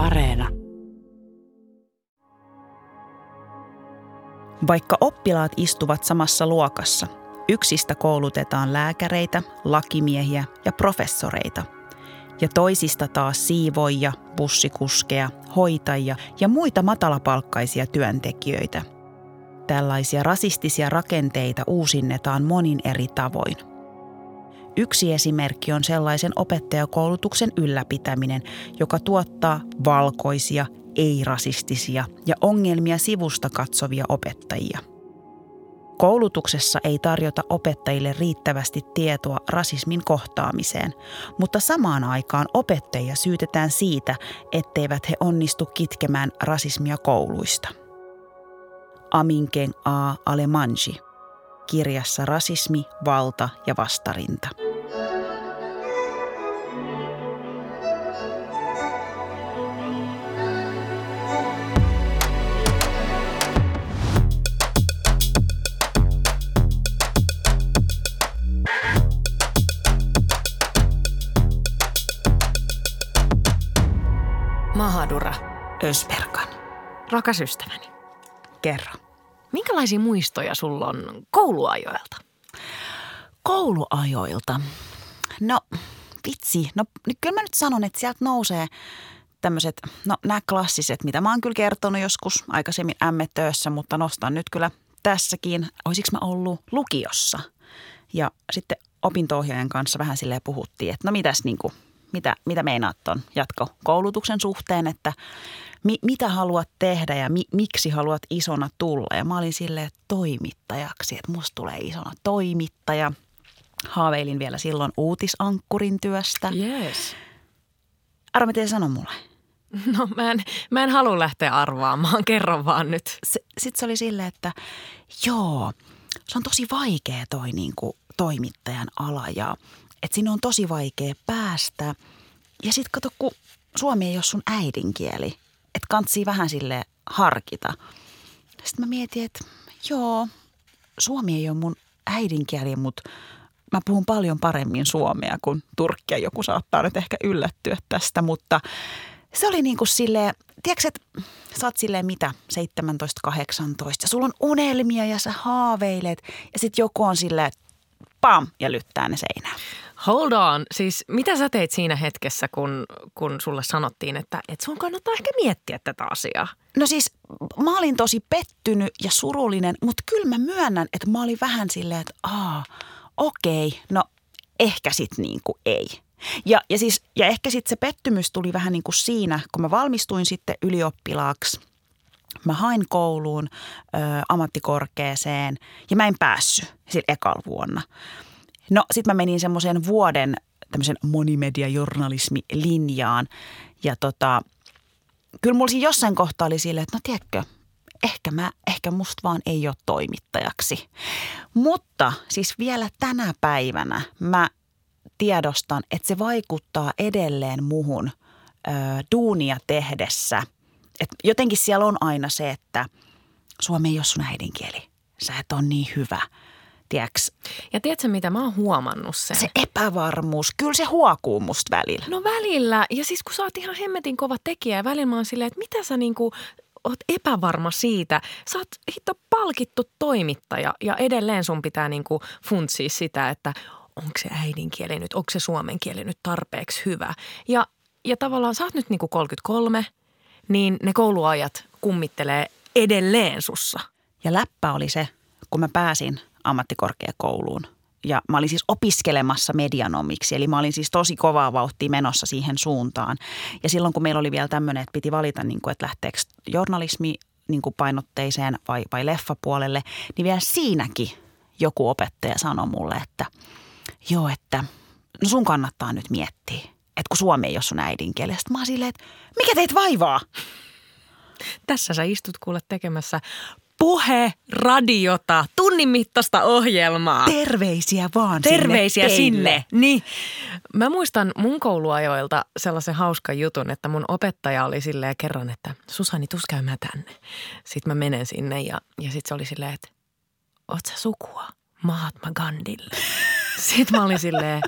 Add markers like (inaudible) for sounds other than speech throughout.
Areena. Vaikka oppilaat istuvat samassa luokassa, yksistä koulutetaan lääkäreitä, lakimiehiä ja professoreita. Ja toisista taas siivoja, bussikuskeja, hoitajia ja muita matalapalkkaisia työntekijöitä. Tällaisia rasistisia rakenteita uusinnetaan monin eri tavoin – Yksi esimerkki on sellaisen opettajakoulutuksen ylläpitäminen, joka tuottaa valkoisia, ei-rasistisia ja ongelmia sivusta katsovia opettajia. Koulutuksessa ei tarjota opettajille riittävästi tietoa rasismin kohtaamiseen, mutta samaan aikaan opettajia syytetään siitä, etteivät he onnistu kitkemään rasismia kouluista. Aminken A. Alemanji – kirjassa Rasismi, valta ja vastarinta. Mahadura. Ösperkan. Rakas ystäväni. Kerro. Minkälaisia muistoja sulla on kouluajoilta? Kouluajoilta? No vitsi, no kyllä mä nyt sanon, että sieltä nousee tämmöiset, no nämä klassiset, mitä mä oon kyllä kertonut joskus aikaisemmin ämmetöössä, mutta nostan nyt kyllä tässäkin. Olisiko mä ollut lukiossa? Ja sitten opinto kanssa vähän silleen puhuttiin, että no mitäs niin kuin, mitä, mitä meinaat ton jatkokoulutuksen suhteen, että mi, mitä haluat tehdä ja mi, miksi haluat isona tulla. Ja mä olin silleen toimittajaksi, että musta tulee isona toimittaja. Haaveilin vielä silloin uutisankkurin työstä. Yes. Arva, miten sano mulle? (laughs) No mä en, mä en halua lähteä arvaamaan, kerro vaan nyt. Sitten se oli silleen, että joo, se on tosi vaikea toi niin kuin toimittajan ala ja että sinne on tosi vaikea päästä. Ja sitten kato, kun suomi ei ole sun äidinkieli, että kantsii vähän sille harkita. Sitten mä mietin, että joo, suomi ei ole mun äidinkieli, mutta mä puhun paljon paremmin suomea kuin turkkia. Joku saattaa nyt ehkä yllättyä tästä, mutta se oli niin kuin silleen, tiedätkö, että sä oot silleen mitä, 17-18 ja sulla on unelmia ja sä haaveilet ja sitten joku on silleen, pam ja lyttää ne seinään. Hold on. Siis mitä sä teit siinä hetkessä, kun, kun sulle sanottiin, että, että sun kannattaa ehkä miettiä tätä asiaa? No siis mä olin tosi pettynyt ja surullinen, mutta kyllä mä myönnän, että mä olin vähän silleen, että aa, okei, no ehkä sit niin kuin ei. Ja, ja, siis, ja ehkä sitten se pettymys tuli vähän niin kuin siinä, kun mä valmistuin sitten ylioppilaaksi. Mä hain kouluun, ö, ammattikorkeeseen ja mä en päässyt sillä ekalla vuonna. No sit mä menin semmoisen vuoden tämmöisen monimediajournalismi-linjaan ja tota, kyllä mulla siinä jossain kohtaa oli silleen, että no tiedätkö, ehkä, mä, ehkä musta vaan ei ole toimittajaksi. Mutta siis vielä tänä päivänä mä tiedostan, että se vaikuttaa edelleen muhun ö, duunia tehdessä. Et jotenkin siellä on aina se, että suomi ei ole sun äidinkieli. Sä et ole niin hyvä – tiedätkö? Ja tiedätkö, mitä mä oon huomannut sen? Se epävarmuus, kyllä se huokuu musta välillä. No välillä. Ja siis kun sä oot ihan hemmetin kova tekijä ja välillä mä oon silleen, että mitä sä niinku oot epävarma siitä. Sä oot hitto palkittu toimittaja ja edelleen sun pitää niinku funtsia sitä, että onko se äidinkieli nyt, onko se suomen kieli nyt tarpeeksi hyvä. Ja, ja tavallaan sä oot nyt niinku 33, niin ne kouluajat kummittelee edelleen sussa. Ja läppä oli se, kun mä pääsin ammattikorkeakouluun. Ja mä olin siis opiskelemassa medianomiksi, eli mä olin siis tosi kovaa vauhtia menossa siihen suuntaan. Ja silloin kun meillä oli vielä tämmöinen, että piti valita, niin kuin, että lähteekö journalismi niin kuin painotteiseen vai, vai leffapuolelle, niin vielä siinäkin joku opettaja sanoi mulle, että joo, että no sun kannattaa nyt miettiä, että kun suomi ei ole sun äidinkieli. Sitten mä oon silleen, että mikä teet vaivaa? Tässä sä istut kuule tekemässä puhe radiota, tunnin mittaista ohjelmaa. Terveisiä vaan Terveisiä sinne. sinne. Niin. Mä muistan mun kouluajoilta sellaisen hauskan jutun, että mun opettaja oli silleen kerran, että Susani, tus käymään tänne. Sitten mä menen sinne ja, ja sitten se oli silleen, että oot sä sukua Mahatma Gandhille? (laughs) Sitten mä olin silleen,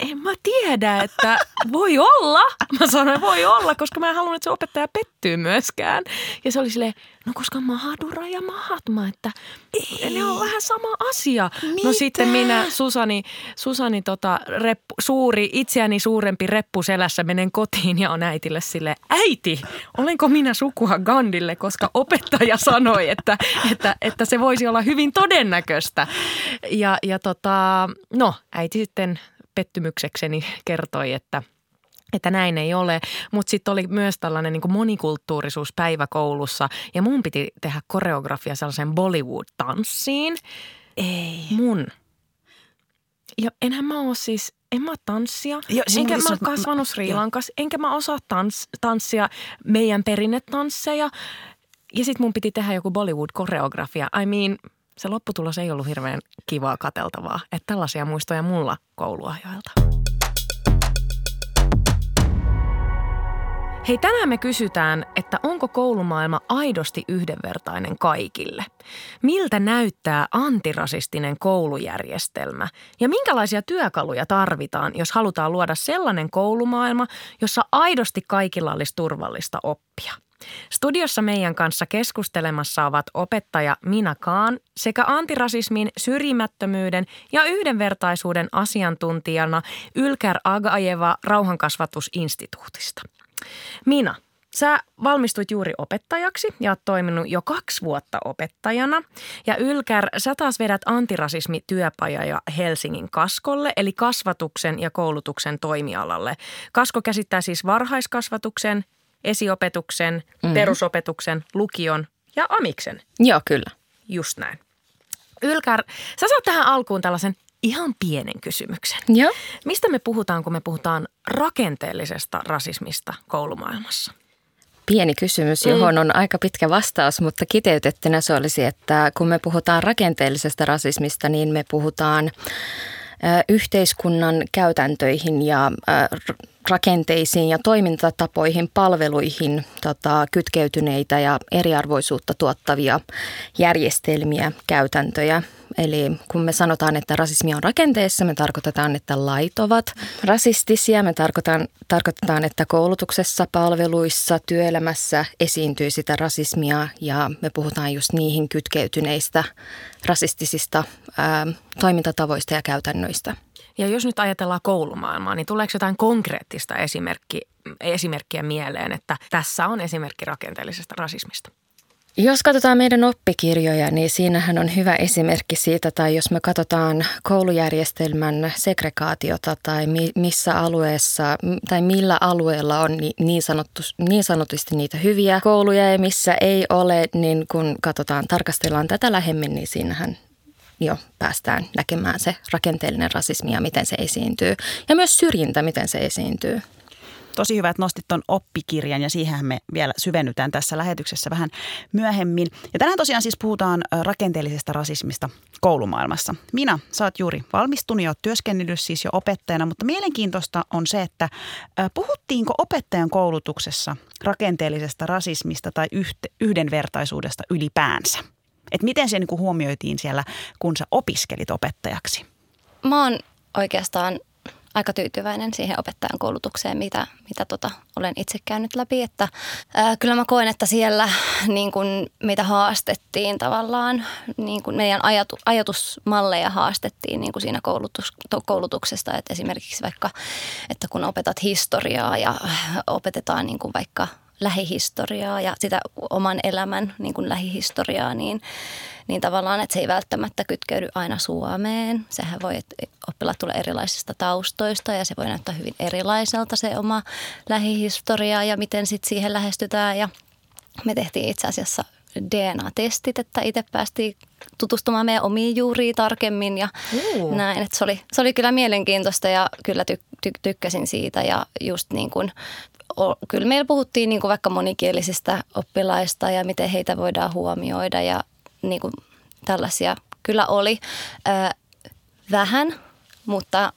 en mä tiedä, että voi olla. Mä sanoin, voi olla, koska mä en halunnut, että se opettaja pettyy myöskään. Ja se oli silleen, no koska Mahadura ja Mahatma, että Ei. ne on vähän sama asia. Mitä? No sitten minä, Susani, Susani tota, reppu, suuri, itseäni suurempi reppu selässä menen kotiin ja on äitille sille äiti, olenko minä sukua Gandille, koska opettaja sanoi, että, että, että se voisi olla hyvin todennäköistä. Ja, ja tota, no äiti sitten pettymyksekseni (laughs) kertoi, että että näin ei ole. Mutta sitten oli myös tällainen niin monikulttuurisuuspäivä koulussa ja mun piti tehdä koreografia sellaisen Bollywood-tanssiin. Ei. Mun. Ja enhän mä oo siis, en mä tanssia, jo, enkä mä ole kasvanut Sri Lankas, enkä mä osaa tans, tanssia meidän perinnetansseja. Ja sitten mun piti tehdä joku Bollywood-koreografia. I mean, se lopputulos ei ollut hirveän kivaa kateltavaa. Että tällaisia muistoja mulla kouluajoilta. Hei, tänään me kysytään, että onko koulumaailma aidosti yhdenvertainen kaikille? Miltä näyttää antirasistinen koulujärjestelmä? Ja minkälaisia työkaluja tarvitaan, jos halutaan luoda sellainen koulumaailma, jossa aidosti kaikilla olisi turvallista oppia? Studiossa meidän kanssa keskustelemassa ovat opettaja Mina Kaan sekä antirasismin, syrjimättömyyden ja yhdenvertaisuuden asiantuntijana Ylkär Agajeva Rauhankasvatusinstituutista. Mina, Sä valmistuit juuri opettajaksi ja oot toiminut jo kaksi vuotta opettajana. Ja Ylkär, sä taas vedät antirasismityöpajoja Helsingin Kaskolle, eli kasvatuksen ja koulutuksen toimialalle. Kasko käsittää siis varhaiskasvatuksen, esiopetuksen, mm-hmm. perusopetuksen, lukion ja amiksen. Joo, kyllä. Just näin. Ylkär, sä saat tähän alkuun tällaisen ihan pienen kysymyksen. Joo. Mistä me puhutaan, kun me puhutaan rakenteellisesta rasismista koulumaailmassa? Pieni kysymys, johon on aika pitkä vastaus, mutta kiteytettynä se olisi, että kun me puhutaan rakenteellisesta rasismista, niin me puhutaan yhteiskunnan käytäntöihin ja rakenteisiin ja toimintatapoihin, palveluihin tota, kytkeytyneitä ja eriarvoisuutta tuottavia järjestelmiä, käytäntöjä. Eli kun me sanotaan, että rasismi on rakenteessa, me tarkoitetaan, että lait ovat rasistisia. Me tarkoitetaan, tarkoitetaan että koulutuksessa, palveluissa, työelämässä esiintyy sitä rasismia ja me puhutaan just niihin kytkeytyneistä rasistisista ää, toimintatavoista ja käytännöistä. Ja jos nyt ajatellaan koulumaailmaa, niin tuleeko jotain konkreettista esimerkki, esimerkkiä mieleen, että tässä on esimerkki rakenteellisesta rasismista? Jos katsotaan meidän oppikirjoja, niin siinähän on hyvä esimerkki siitä, tai jos me katsotaan koulujärjestelmän segregaatiota tai missä alueessa tai millä alueella on niin, sanottu, niin sanotusti niitä hyviä kouluja ja missä ei ole, niin kun katsotaan, tarkastellaan tätä lähemmin, niin siinähän jo päästään näkemään se rakenteellinen rasismi ja miten se esiintyy. Ja myös syrjintä, miten se esiintyy. Tosi hyvä, että nostit tuon oppikirjan ja siihen me vielä syvennytään tässä lähetyksessä vähän myöhemmin. Ja tänään tosiaan siis puhutaan rakenteellisesta rasismista koulumaailmassa. Minä, sä oot juuri valmistunut ja työskennellyt siis jo opettajana, mutta mielenkiintoista on se, että puhuttiinko opettajan koulutuksessa rakenteellisesta rasismista tai yhdenvertaisuudesta ylipäänsä? Että miten se niin huomioitiin siellä, kun sä opiskelit opettajaksi? Mä oon oikeastaan aika tyytyväinen siihen opettajan koulutukseen, mitä, mitä tota, olen itse käynyt läpi. Että, ää, kyllä mä koen, että siellä niin kun, mitä haastettiin tavallaan, niin kun meidän ajatu, ajatusmalleja haastettiin niin kun siinä koulutus, to, koulutuksesta. Että esimerkiksi vaikka, että kun opetat historiaa ja opetetaan niin kun vaikka lähihistoriaa ja sitä oman elämän niin kuin lähihistoriaa, niin, niin tavallaan, että se ei välttämättä kytkeydy aina Suomeen. Sehän voi, että oppilaat tulee erilaisista taustoista ja se voi näyttää hyvin erilaiselta se oma lähihistoria ja miten sitten siihen lähestytään. Ja me tehtiin itse asiassa DNA-testit, että itse päästiin tutustumaan meidän omiin juuriin tarkemmin ja uh. näin. Että se, oli, se oli kyllä mielenkiintoista ja kyllä ty, ty, tykkäsin siitä ja just niin kuin kyllä meillä puhuttiin niin kuin vaikka monikielisistä oppilaista ja miten heitä voidaan huomioida ja niin kuin tällaisia kyllä oli ö, vähän, mutta,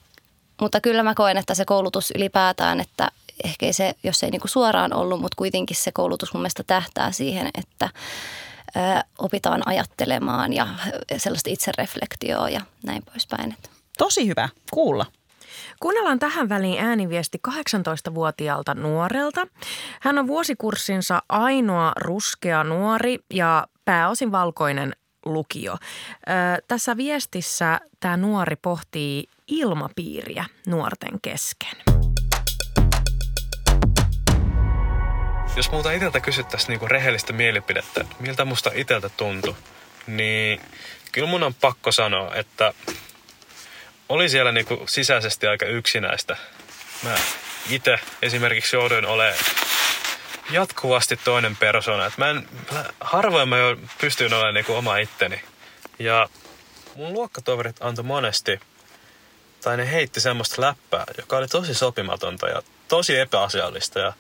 mutta kyllä mä koen, että se koulutus ylipäätään, että ehkä se, jos ei niin kuin suoraan ollut, mutta kuitenkin se koulutus mun mielestä tähtää siihen, että ö, opitaan ajattelemaan ja sellaista itsereflektioa ja näin poispäin. Tosi hyvä kuulla. Kuunnellaan tähän väliin ääniviesti 18-vuotiaalta nuorelta. Hän on vuosikurssinsa ainoa ruskea nuori ja pääosin valkoinen lukio. Ö, tässä viestissä tämä nuori pohtii ilmapiiriä nuorten kesken. Jos multa itseltä kysyttäisiin niinku rehellistä mielipidettä, että miltä musta itseltä tuntui, niin kyllä mun on pakko sanoa, että oli siellä niinku sisäisesti aika yksinäistä. Mä itse esimerkiksi jouduin olemaan jatkuvasti toinen persona. Et mä en, mä, harvoin mä pystyin olemaan niinku oma itteni. Ja mun luokkatoverit antoi monesti, tai ne heitti semmoista läppää, joka oli tosi sopimatonta ja tosi epäasiallista. Ja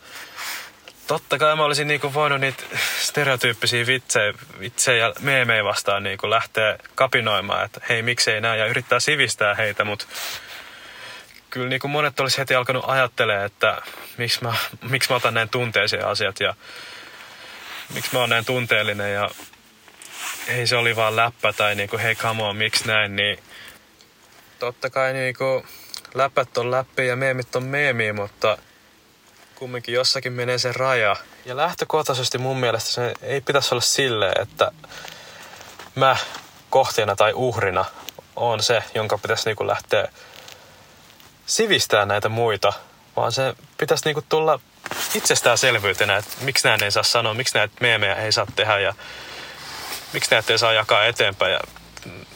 totta kai mä olisin niinku voinut niitä stereotyyppisiä vitsejä, vitsejä ja meemejä vastaan niinku lähteä kapinoimaan, että hei miksei näin ja yrittää sivistää heitä, mutta kyllä niinku monet olisi heti alkanut ajattelemaan, että miksi mä, miksi mä otan näin tunteisia asiat ja miksi mä oon näin tunteellinen ja ei se oli vaan läppä tai niinku hei come on, miksi näin, niin totta kai niinku läppät on läppi ja meemit on meemi, mutta – kumminkin jossakin menee se raja. Ja lähtökohtaisesti mun mielestä se ei pitäisi olla silleen, että mä kohteena tai uhrina on se, jonka pitäisi niinku lähteä sivistää näitä muita, vaan se pitäisi niinku tulla itsestäänselvyytenä, että miksi näin ei saa sanoa, miksi näitä meemejä ei saa tehdä ja miksi näitä ei saa jakaa eteenpäin ja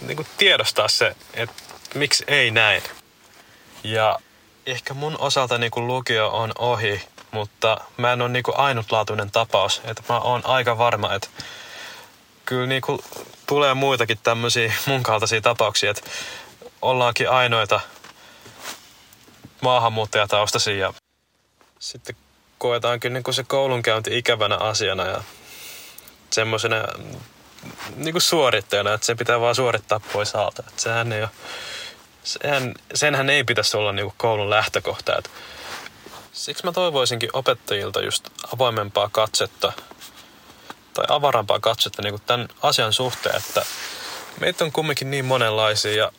niinku tiedostaa se, että miksi ei näin. Ja ehkä mun osalta niin kuin lukio on ohi, mutta mä en ole niin kuin ainutlaatuinen tapaus. Että mä oon aika varma, että kyllä niin tulee muitakin tämmöisiä mun kaltaisia tapauksia, että ollaankin ainoita maahanmuuttajataustaisia ja sitten koetaankin niin se koulunkäynti ikävänä asiana ja semmoisena niin kuin suorittajana, että se pitää vaan suorittaa pois alta. Että sehän ei ole Sehän, senhän ei pitäisi olla niinku koulun lähtökohta. Et siksi mä toivoisinkin opettajilta just avoimempaa katsetta tai avarampaa katsetta niinku tämän asian suhteen, että meitä on kumminkin niin monenlaisia ja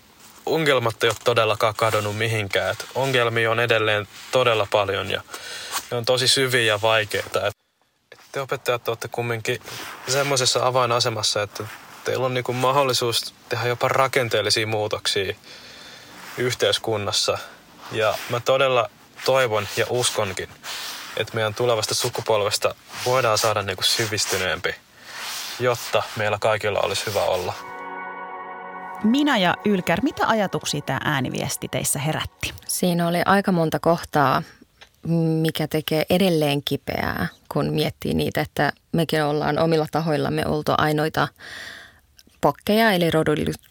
ongelmat ei ole todellakaan kadonnut mihinkään. Et ongelmia on edelleen todella paljon ja ne on tosi syviä ja vaikeita. Et te opettajat olette kumminkin semmoisessa avainasemassa, että teillä on niinku mahdollisuus tehdä jopa rakenteellisia muutoksia yhteiskunnassa. Ja mä todella toivon ja uskonkin, että meidän tulevasta sukupolvesta voidaan saada niin kuin syvistyneempi, jotta meillä kaikilla olisi hyvä olla. Minä ja Ylkär, mitä ajatuksia tämä ääniviesti teissä herätti? Siinä oli aika monta kohtaa, mikä tekee edelleen kipeää, kun miettii niitä, että mekin ollaan omilla tahoillamme oltu ainoita pokkeja eli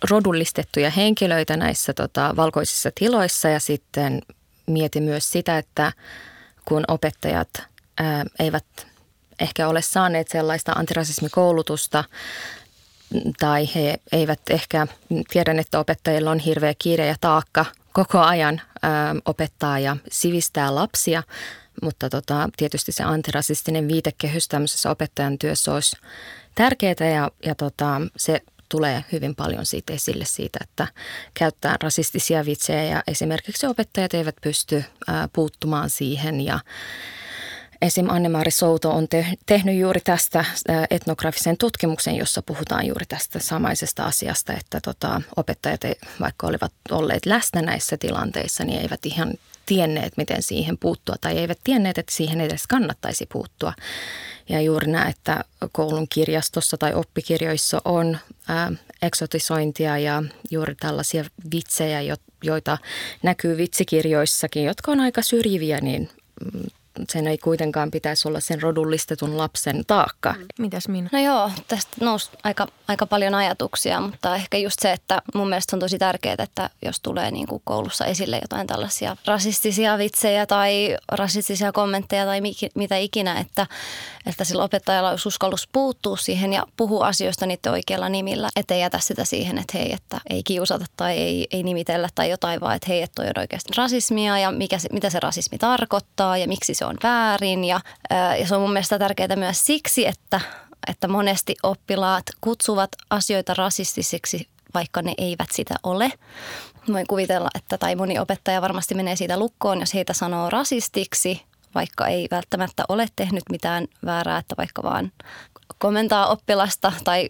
rodullistettuja henkilöitä näissä tota, valkoisissa tiloissa ja sitten mietin myös sitä, että kun opettajat ää, eivät ehkä ole saaneet sellaista antirasismikoulutusta tai he eivät ehkä, tiedän, että opettajilla on hirveä kiire ja taakka koko ajan ää, opettaa ja sivistää lapsia, mutta tota, tietysti se antirasistinen viitekehys tämmöisessä opettajan työssä olisi tärkeää ja, ja tota, se tulee hyvin paljon siitä esille siitä, että käyttää rasistisia vitsejä ja esimerkiksi opettajat eivät pysty puuttumaan siihen ja Esim. Anne-Mari Souto on te- tehnyt juuri tästä etnografisen tutkimuksen, jossa puhutaan juuri tästä samaisesta asiasta, että tota, opettajat, vaikka olivat olleet läsnä näissä tilanteissa, niin eivät ihan tienneet, miten siihen puuttua tai eivät tienneet, että siihen edes kannattaisi puuttua. Ja juuri nämä, että koulun kirjastossa tai oppikirjoissa on ää, eksotisointia ja juuri tällaisia vitsejä, joita näkyy vitsikirjoissakin, jotka on aika syrjiviä, niin mm, sen ei kuitenkaan pitäisi olla sen rodullistetun lapsen taakka. Mm. Mitäs Minna? No joo, tästä nousi aika, aika paljon ajatuksia, mutta ehkä just se, että mun mielestä on tosi tärkeää, että jos tulee niin kuin koulussa esille jotain tällaisia rasistisia vitsejä tai rasistisia kommentteja tai mitä ikinä, että, että sillä opettajalla olisi uskallus puuttua siihen ja puhua asioista niiden oikeilla nimillä, ettei jätä sitä siihen, että hei, että ei kiusata tai ei, ei nimitellä tai jotain, vaan että hei, että toi on oikeasti rasismia ja mikä se, mitä se rasismi tarkoittaa ja miksi se on väärin. Ja, ja se on mun mielestä tärkeää myös siksi, että, että monesti oppilaat kutsuvat asioita rasistisiksi, vaikka ne eivät sitä ole. voin kuvitella, että tai moni opettaja varmasti menee siitä lukkoon, jos heitä sanoo rasistiksi, vaikka ei välttämättä ole tehnyt mitään väärää, että vaikka vaan komentaa oppilasta tai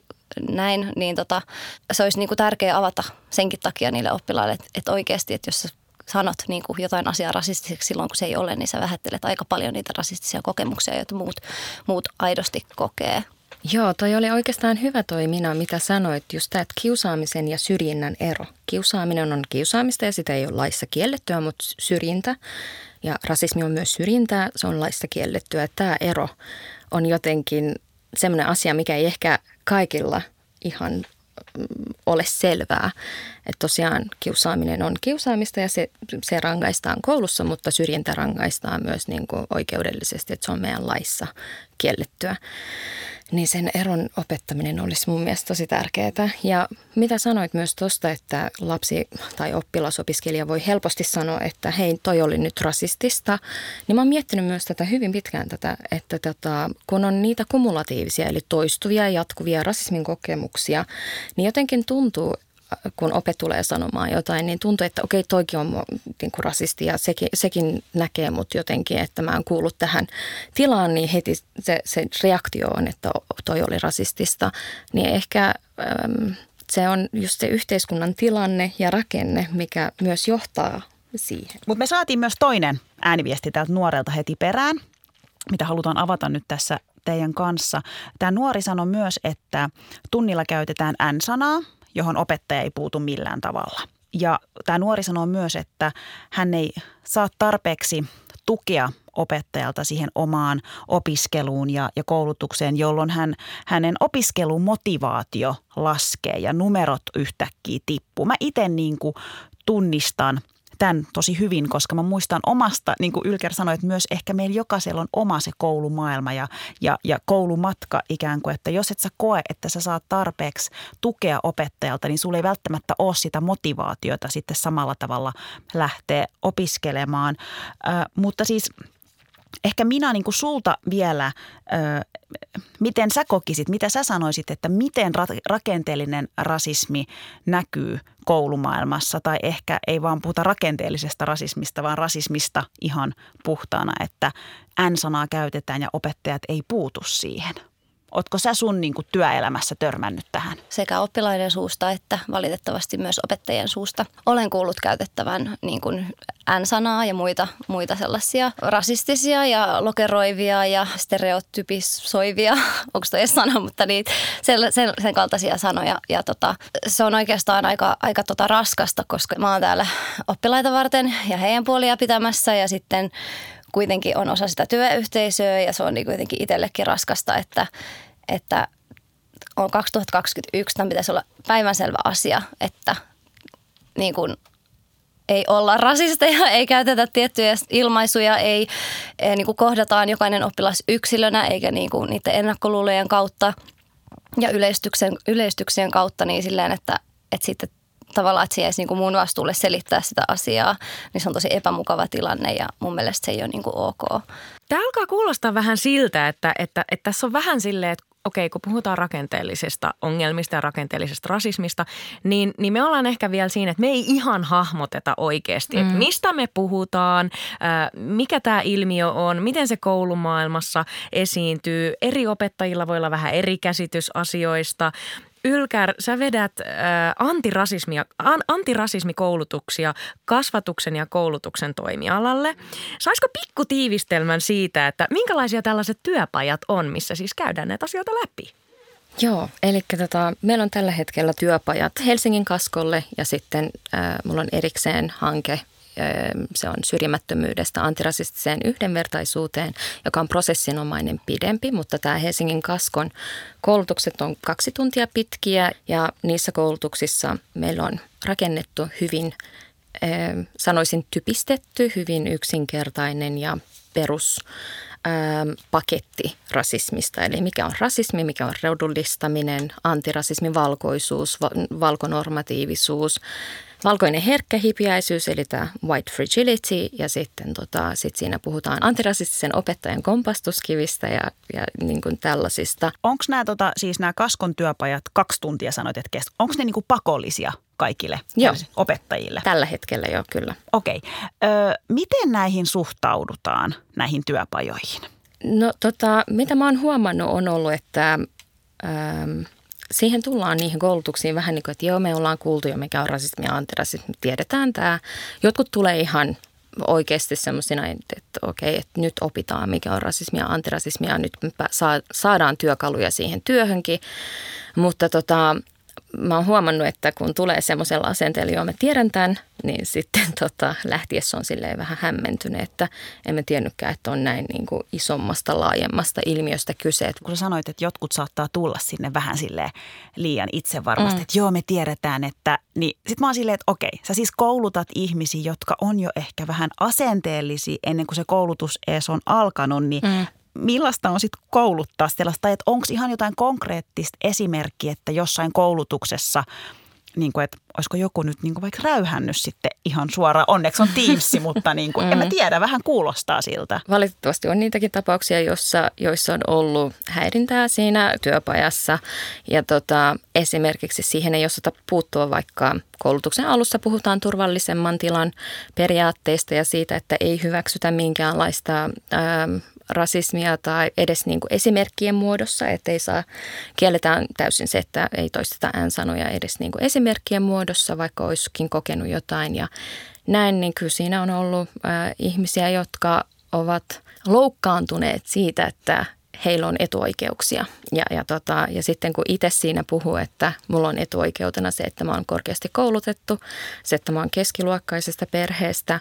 näin, niin tota, se olisi niin kuin tärkeää avata senkin takia niille oppilaille, että, että oikeasti, että jos sanot niin kuin jotain asiaa rasistiseksi silloin, kun se ei ole, niin sä vähättelet aika paljon niitä rasistisia kokemuksia, joita muut, muut aidosti kokee. Joo, toi oli oikeastaan hyvä toi minä, mitä sanoit, just tämä, kiusaamisen ja syrjinnän ero. Kiusaaminen on kiusaamista ja sitä ei ole laissa kiellettyä, mutta syrjintä ja rasismi on myös syrjintää, se on laissa kiellettyä. Tämä ero on jotenkin semmoinen asia, mikä ei ehkä kaikilla ihan ole selvää. Että tosiaan kiusaaminen on kiusaamista ja se, se rangaistaan koulussa, mutta syrjintä rangaistaan myös niin kuin oikeudellisesti, että se on meidän laissa kiellettyä niin sen eron opettaminen olisi mun mielestä tosi tärkeää. Ja mitä sanoit myös tuosta, että lapsi tai oppilasopiskelija voi helposti sanoa, että hei, toi oli nyt rasistista, niin mä oon miettinyt myös tätä hyvin pitkään tätä, että tota, kun on niitä kumulatiivisia, eli toistuvia, jatkuvia rasismin kokemuksia, niin jotenkin tuntuu, kun opet tulee sanomaan jotain, niin tuntuu, että okei, toikin on niin kuin rasisti ja sekin, sekin näkee mut jotenkin, että mä oon kuullut tähän tilaan, niin heti se, se reaktio on, että toi oli rasistista. Niin ehkä äm, se on just se yhteiskunnan tilanne ja rakenne, mikä myös johtaa siihen. Mutta me saatiin myös toinen ääniviesti täältä nuorelta heti perään, mitä halutaan avata nyt tässä teidän kanssa. Tämä nuori sanoi myös, että tunnilla käytetään N-sanaa – johon opettaja ei puutu millään tavalla. Ja tämä nuori sanoo myös, että hän ei saa tarpeeksi tukea opettajalta siihen omaan opiskeluun ja, ja koulutukseen, jolloin hän, hänen opiskelumotivaatio laskee ja numerot yhtäkkiä tippuu. Mä itse niin tunnistan – tämän tosi hyvin, koska mä muistan omasta, niin kuin Ylker sanoi, että myös ehkä meillä jokaisella on oma se koulumaailma ja, ja, ja koulumatka ikään kuin, että jos et sä koe, että sä saat tarpeeksi tukea opettajalta, niin sulla ei välttämättä ole sitä motivaatiota sitten samalla tavalla lähteä opiskelemaan. Äh, mutta siis ehkä minä niin kuin sulta vielä, ö, miten sä kokisit, mitä sä sanoisit, että miten ra- rakenteellinen rasismi näkyy koulumaailmassa tai ehkä ei vaan puhuta rakenteellisesta rasismista, vaan rasismista ihan puhtaana, että N-sanaa käytetään ja opettajat ei puutu siihen – Oletko sä sun niin kuin, työelämässä törmännyt tähän? Sekä oppilaiden suusta että valitettavasti myös opettajien suusta. Olen kuullut käytettävän niin kuin N-sanaa ja muita, muita sellaisia rasistisia ja lokeroivia ja stereotypisoivia, (laughs) onko toi sana, mutta niitä, sen, sen, sen kaltaisia sanoja. Ja tota, se on oikeastaan aika, aika tota raskasta, koska mä oon täällä oppilaita varten ja heidän puolia pitämässä ja sitten kuitenkin on osa sitä työyhteisöä ja se on niin kuitenkin itsellekin raskasta, että, että on 2021, tämän pitäisi olla päivänselvä asia, että niin kuin ei olla rasisteja, ei käytetä tiettyjä ilmaisuja, ei, ei niin kuin kohdataan jokainen oppilas yksilönä eikä niin kuin niiden ennakkoluulojen kautta ja yleistyksen, yleistyksien kautta niin silleen, että, että sitten tavallaan, että se jäisi niin kuin mun vastuulle selittää sitä asiaa, niin se on tosi epämukava tilanne ja mun mielestä se ei ole niin kuin ok. Tämä alkaa kuulostaa vähän siltä, että, että, että tässä on vähän silleen, että okei, kun puhutaan rakenteellisesta ongelmista ja rakenteellisesta rasismista, niin, niin me ollaan ehkä vielä siinä, että me ei ihan hahmoteta oikeasti, mm. että mistä me puhutaan, mikä tämä ilmiö on, miten se koulumaailmassa esiintyy. Eri opettajilla voi olla vähän eri käsitys asioista. Ylkär, sä vedät äh, antirasismia, an, antirasismikoulutuksia kasvatuksen ja koulutuksen toimialalle. Saisiko pikku tiivistelmän siitä, että minkälaisia tällaiset työpajat on, missä siis käydään näitä asioita läpi? Joo, eli tota, meillä on tällä hetkellä työpajat Helsingin kaskolle ja sitten äh, mulla on erikseen hanke se on syrjimättömyydestä antirasistiseen yhdenvertaisuuteen, joka on prosessinomainen pidempi, mutta tämä Helsingin kaskon koulutukset on kaksi tuntia pitkiä ja niissä koulutuksissa meillä on rakennettu hyvin, sanoisin typistetty, hyvin yksinkertainen ja perus paketti rasismista. Eli mikä on rasismi, mikä on reudullistaminen, antirasismin valkoisuus, valkonormatiivisuus, valkoinen herkkähipiäisyys, eli tämä white fragility, ja sitten tota, sit siinä puhutaan antirasistisen opettajan kompastuskivistä ja, ja niin kuin tällaisista. Onko nämä tota, siis nämä kaskon työpajat, kaksi tuntia sanoit, että onko ne niin kuin pakollisia kaikille Joo. opettajille? Tällä hetkellä jo kyllä. Okei. Ö, miten näihin suhtaudutaan, näihin työpajoihin? No tota, mitä mä oon huomannut on ollut, että ähm, siihen tullaan niihin koulutuksiin vähän niin kuin, että joo me ollaan kuultu jo mikä on rasismi ja antirasismi, tiedetään tämä. Jotkut tulee ihan oikeasti semmoisina, että, okei, että nyt opitaan mikä on rasismi ja antirasismi ja nyt me saadaan työkaluja siihen työhönkin. Mutta tota, mä oon huomannut, että kun tulee semmoisella asenteella, joo mä tiedän tämän, niin (laughs) sitten tota, lähtiessä on silleen vähän hämmentynyt, että emme tiennytkään, että on näin niin kuin isommasta, laajemmasta ilmiöstä kyse. Kun sä sanoit, että jotkut saattaa tulla sinne vähän sille liian itsevarmasti, mm. että joo me tiedetään, että, niin sit mä oon silleen, että okei, sä siis koulutat ihmisiä, jotka on jo ehkä vähän asenteellisia ennen kuin se koulutus edes on alkanut, niin mm. Millaista on sitten kouluttaa sellaista, tai että onko ihan jotain konkreettista esimerkkiä, että jossain koulutuksessa, niin kuin, että olisiko joku nyt niin kuin vaikka räyhännyt sitten ihan suoraan, onneksi on Teamsi, (laughs) mutta niin kuin, en mä tiedä, vähän kuulostaa siltä. Valitettavasti on niitäkin tapauksia, joissa, joissa on ollut häirintää siinä työpajassa. Ja tota, esimerkiksi siihen ei osata puuttua, vaikka koulutuksen alussa puhutaan turvallisemman tilan periaatteista ja siitä, että ei hyväksytä minkäänlaista ää, rasismia tai edes niin kuin esimerkkien muodossa, että ei saa, kielletään täysin se, että ei toisteta N-sanoja edes niin kuin esimerkkien muodossa, vaikka olisikin kokenut jotain ja näin, niin kyllä siinä on ollut ää, ihmisiä, jotka ovat loukkaantuneet siitä, että heillä on etuoikeuksia. Ja, ja, tota, ja sitten kun itse siinä puhuu, että mulla on etuoikeutena se, että mä oon korkeasti koulutettu, se, että mä oon keskiluokkaisesta perheestä,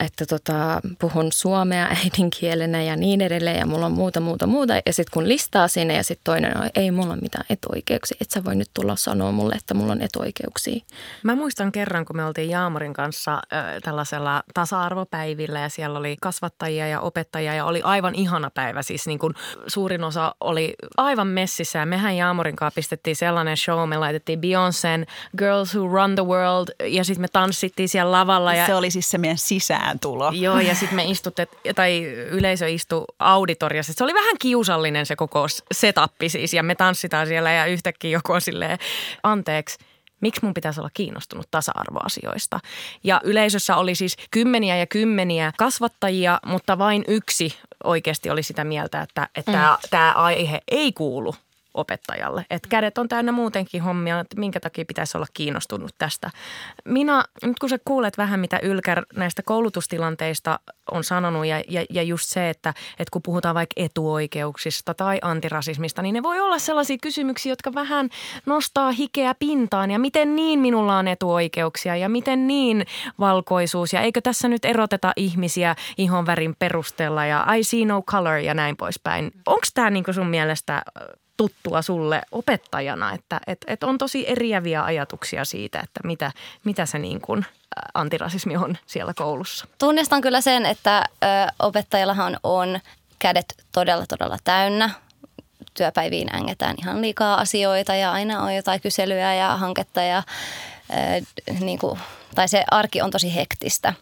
että tota, puhun suomea äidinkielenä ja niin edelleen ja mulla on muuta, muuta, muuta. Ja sitten kun listaa sinne ja sitten toinen on, ei mulla ole mitään etuoikeuksia, et sä voi nyt tulla sanoa mulle, että mulla on etuoikeuksia. Mä muistan kerran, kun me oltiin Jaamorin kanssa äh, tällaisella tasa-arvopäivillä ja siellä oli kasvattajia ja opettajia ja oli aivan ihana päivä. Siis niin kuin suurin osa oli aivan messissä ja mehän Jaamorin kanssa pistettiin sellainen show, me laitettiin Beyoncén Girls Who Run the World ja sitten me tanssittiin siellä lavalla. Ja Se oli siis se meidän sisääntulo. Joo, ja sitten me istutte, tai yleisö istui auditoriassa. Se oli vähän kiusallinen se koko setappi siis, ja me tanssitaan siellä ja yhtäkkiä joku on silleen, anteeksi, miksi mun pitäisi olla kiinnostunut tasa-arvoasioista. Ja yleisössä oli siis kymmeniä ja kymmeniä kasvattajia, mutta vain yksi oikeasti oli sitä mieltä, että, että mm. tämä aihe ei kuulu opettajalle. Että kädet on täynnä muutenkin hommia, että minkä takia pitäisi olla kiinnostunut tästä. Minä, nyt kun sä kuulet vähän mitä Ylkär näistä koulutustilanteista on sanonut ja, ja, ja just se, että, että kun puhutaan vaikka etuoikeuksista tai antirasismista, niin ne voi olla sellaisia kysymyksiä, jotka vähän nostaa hikeä pintaan ja miten niin minulla on etuoikeuksia ja miten niin valkoisuus ja eikö tässä nyt eroteta ihmisiä ihonvärin perusteella ja I see no color ja näin poispäin. Onko tämä niin sun mielestä tuttua sulle opettajana, että et, et on tosi eriäviä ajatuksia siitä, että mitä, mitä se niin kuin antirasismi on siellä koulussa. Tunnistan kyllä sen, että ö, opettajillahan on kädet todella todella täynnä. Työpäiviin ängetään ihan liikaa asioita ja aina on jotain kyselyä ja hanketta ja ö, niin kuin, tai se arki on tosi hektistä.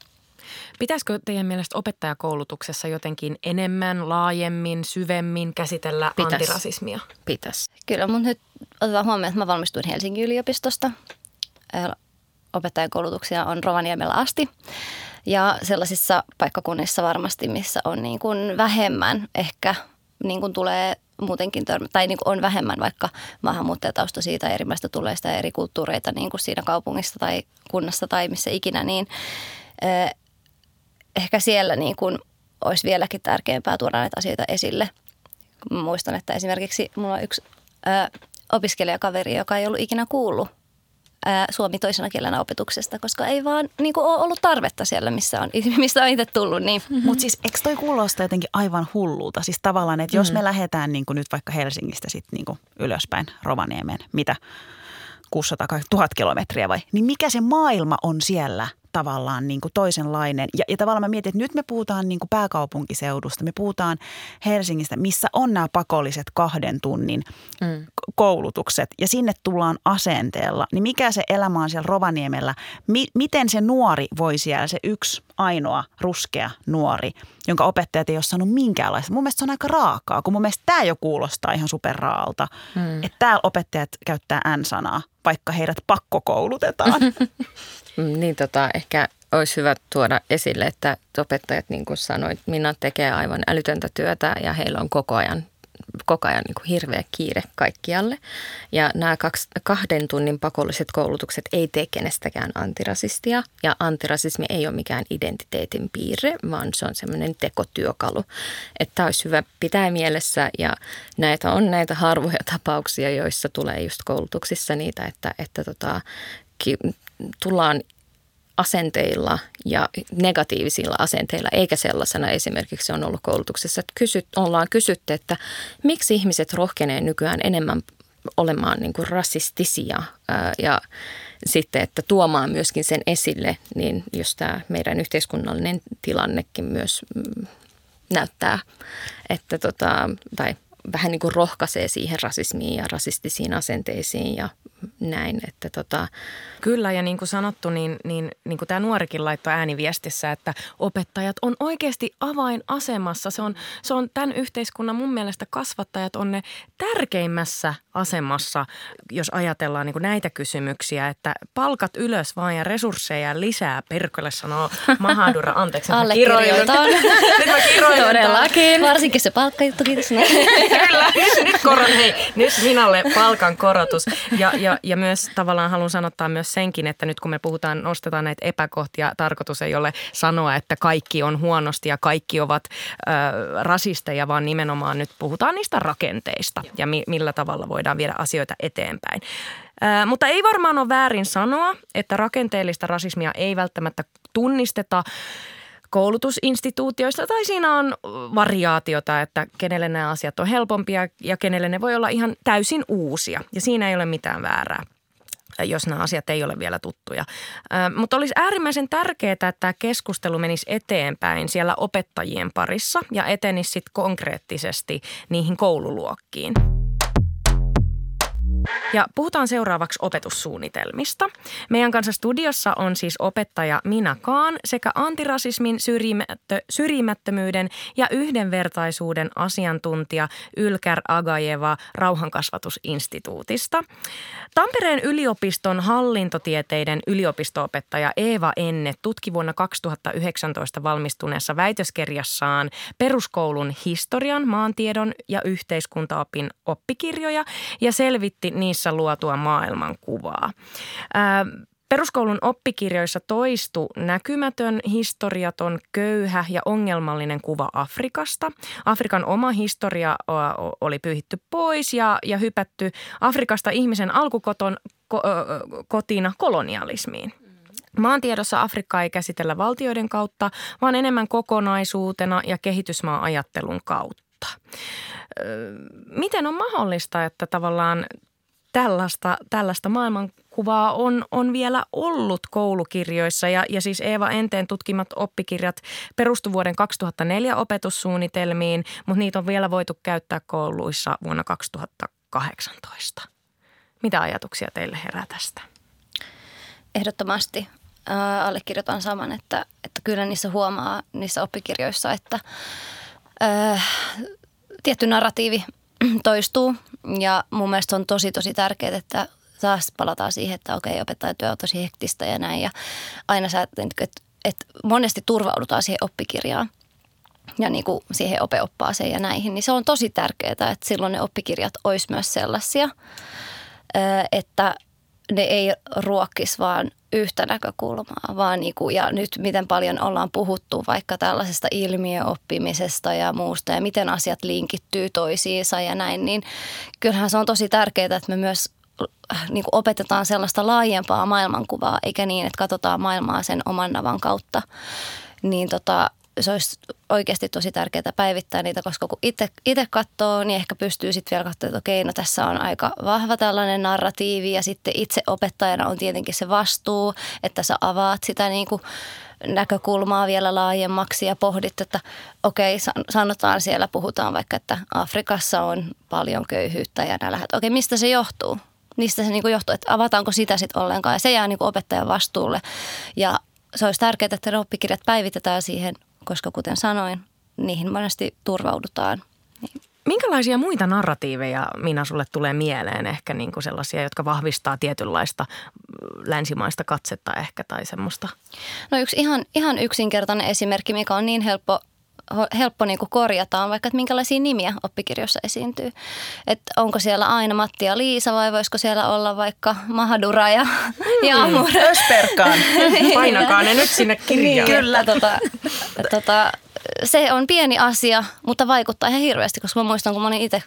Pitäisikö teidän mielestä opettajakoulutuksessa jotenkin enemmän, laajemmin, syvemmin käsitellä Pitäis. antirasismia? Pitäisi. Kyllä, mutta nyt otetaan huomioon, että mä valmistuin Helsingin yliopistosta. Opettajakoulutuksia on Rovaniemellä asti. Ja sellaisissa paikkakunnissa varmasti, missä on niin kuin vähemmän ehkä niin kuin tulee muutenkin törmä, tai niin kuin on vähemmän vaikka maahanmuuttajataustaisia tai eri maista tulleista ja eri kulttuureita niin kuin siinä kaupungissa tai kunnassa tai missä ikinä, niin ehkä siellä niin kuin olisi vieläkin tärkeämpää tuoda näitä asioita esille. Mä muistan, että esimerkiksi mulla on yksi ö, opiskelijakaveri, joka ei ollut ikinä kuullut ö, suomi toisena kielenä opetuksesta, koska ei vaan niin kuin, ole ollut tarvetta siellä, missä on, (laughs) missä on itse tullut. Niin. Mutta siis eikö toi kuulosta jotenkin aivan hullulta? Siis tavallaan, että jos me lähdetään niin kuin nyt vaikka Helsingistä sitten niin kuin ylöspäin Rovaniemeen, mitä 600 1000 kilometriä vai, niin mikä se maailma on siellä tavallaan niin kuin toisenlainen. Ja, ja tavallaan mä mietin, että nyt me puhutaan niin kuin pääkaupunkiseudusta, me puhutaan Helsingistä, missä on nämä pakolliset kahden tunnin mm. koulutukset ja sinne tullaan asenteella. Niin mikä se elämä on siellä Rovaniemellä? Mi- miten se nuori voi siellä, se yksi ainoa ruskea nuori, jonka opettajat ei ole saanut minkäänlaista. Mun mielestä se on aika raakaa, kun mun mielestä tämä jo kuulostaa ihan superraalta. Mm. Että täällä opettajat käyttää N-sanaa, vaikka heidät pakkokoulutetaan. (laughs) niin tota, ehkä olisi hyvä tuoda esille, että opettajat, niin kuin sanoit, Minna tekee aivan älytöntä työtä ja heillä on koko ajan koko ajan niin kuin hirveä kiire kaikkialle. Ja nämä kaksi, kahden tunnin pakolliset koulutukset ei tee kenestäkään antirasistia. Ja antirasismi ei ole mikään identiteetin piirre, vaan se on semmoinen tekotyökalu. Että olisi hyvä pitää mielessä ja näitä on näitä harvoja (laughs) tapauksia, joissa tulee just koulutuksissa niitä, että, että tota, ki, tullaan asenteilla ja negatiivisilla asenteilla, eikä sellaisena esimerkiksi on ollut koulutuksessa, että kysyt, ollaan kysytty, että miksi ihmiset rohkenee nykyään enemmän olemaan niin kuin rasistisia ää, ja sitten, että tuomaan myöskin sen esille, niin jos tämä meidän yhteiskunnallinen tilannekin myös mm, näyttää, että tota, tai vähän niin kuin rohkaisee siihen rasismiin ja rasistisiin asenteisiin ja näin. Että tota. Kyllä ja niin kuin sanottu, niin, niin, niin kuin tämä nuorikin laittoi ääniviestissä, että opettajat on oikeasti avainasemassa. Se on, se on tämän yhteiskunnan mun mielestä kasvattajat on ne tärkeimmässä asemassa, jos ajatellaan niin kuin näitä kysymyksiä, että palkat ylös vaan ja resursseja lisää. Perkele sanoo Mahadura, (laughs) anteeksi. (laughs) Nyt mä kiroilen. Todellakin. Varsinkin se palkkajuttu, kiitos. (laughs) Kyllä, nyt, koron, hei, nyt Minalle palkan korotus. Ja, ja, ja myös tavallaan haluan sanottaa myös senkin, että nyt kun me puhutaan, nostetaan näitä epäkohtia, tarkoitus ei ole sanoa, että kaikki on huonosti ja kaikki ovat ö, rasisteja, vaan nimenomaan nyt puhutaan niistä rakenteista ja mi, millä tavalla voidaan viedä asioita eteenpäin. Ö, mutta ei varmaan ole väärin sanoa, että rakenteellista rasismia ei välttämättä tunnisteta koulutusinstituutioista tai siinä on variaatiota, että kenelle nämä asiat on helpompia ja kenelle ne voi olla ihan täysin uusia ja siinä ei ole mitään väärää jos nämä asiat ei ole vielä tuttuja. Mutta olisi äärimmäisen tärkeää, että tämä keskustelu menisi eteenpäin siellä opettajien parissa ja etenisi sitten konkreettisesti niihin koululuokkiin. Ja puhutaan seuraavaksi opetussuunnitelmista. Meidän kanssa studiossa on siis opettaja Mina Kaan sekä antirasismin, syrjimättö, syrjimättömyyden ja yhdenvertaisuuden asiantuntija Ylkär Agajeva Rauhankasvatusinstituutista. Tampereen yliopiston hallintotieteiden yliopistoopettaja Eeva Enne tutki vuonna 2019 valmistuneessa väitöskirjassaan peruskoulun historian, maantiedon ja yhteiskuntaopin oppikirjoja ja selvitti niissä luotua maailmankuvaa. Peruskoulun oppikirjoissa toistu näkymätön, historiaton, köyhä ja ongelmallinen kuva Afrikasta. Afrikan oma historia oli pyyhitty pois ja, ja hypätty Afrikasta ihmisen alkukoton ko, kotina kolonialismiin. Maantiedossa Afrikkaa ei käsitellä valtioiden kautta, vaan enemmän kokonaisuutena ja kehitysmaa-ajattelun kautta. Miten on mahdollista, että tavallaan tällaista, tällaista maailmankuvaa on, on vielä ollut koulukirjoissa. Ja, ja siis Eeva Enteen tutkimat oppikirjat perustu vuoden 2004 opetussuunnitelmiin, mutta niitä on vielä voitu käyttää kouluissa vuonna 2018. Mitä ajatuksia teille herää tästä? Ehdottomasti äh, allekirjoitan saman, että, että kyllä niissä huomaa niissä oppikirjoissa, että äh, tietty narratiivi (clears throat) toistuu ja mun mielestä on tosi tosi tärkeää, että taas palataan siihen, että okei, opettajatyö on tosi hektistä ja näin. Ja aina sä, että, että monesti turvaudutaan siihen oppikirjaan ja niin kuin siihen opeoppaaseen ja näihin, niin se on tosi tärkeää, että silloin ne oppikirjat olisi myös sellaisia, että ne ei ruokkis vaan yhtä näkökulmaa, vaan niin kuin, ja nyt miten paljon ollaan puhuttu vaikka tällaisesta ilmiöoppimisesta ja muusta ja miten asiat linkittyy toisiinsa ja näin, niin kyllähän se on tosi tärkeää, että me myös niin opetetaan sellaista laajempaa maailmankuvaa, eikä niin, että katsotaan maailmaa sen oman navan kautta. Niin tota, se olisi oikeasti tosi tärkeää päivittää niitä, koska kun itse katsoo, niin ehkä pystyy sitten vielä katsomaan, että okei, no tässä on aika vahva tällainen narratiivi ja sitten itse opettajana on tietenkin se vastuu, että sä avaat sitä niin kuin näkökulmaa vielä laajemmaksi ja pohdit, että okei, sanotaan siellä, puhutaan vaikka, että Afrikassa on paljon köyhyyttä ja näillä, että okei, mistä se johtuu? Mistä se niin johtuu, että avataanko sitä sitten ollenkaan ja se jää niin opettajan vastuulle. Ja se olisi tärkeää, että ne oppikirjat päivitetään siihen, koska kuten sanoin, niihin monesti turvaudutaan. Minkälaisia muita narratiiveja, Minä sulle tulee mieleen ehkä niin kuin sellaisia, jotka vahvistaa tietynlaista länsimaista katsetta ehkä tai semmoista? No yksi ihan, ihan yksinkertainen esimerkki, mikä on niin helppo helppo niin kuin korjata on vaikka, että minkälaisia nimiä oppikirjoissa esiintyy. Että onko siellä aina Matti ja Liisa vai voisiko siellä olla vaikka Mahadura ja, mm, ja Amure. Ösperkaan. (laughs) Painakaa ne nyt sinne kirjaan. Niin, kyllä, tota, tota, se on pieni asia, mutta vaikuttaa ihan hirveästi, koska mä muistan, kun mä olin itse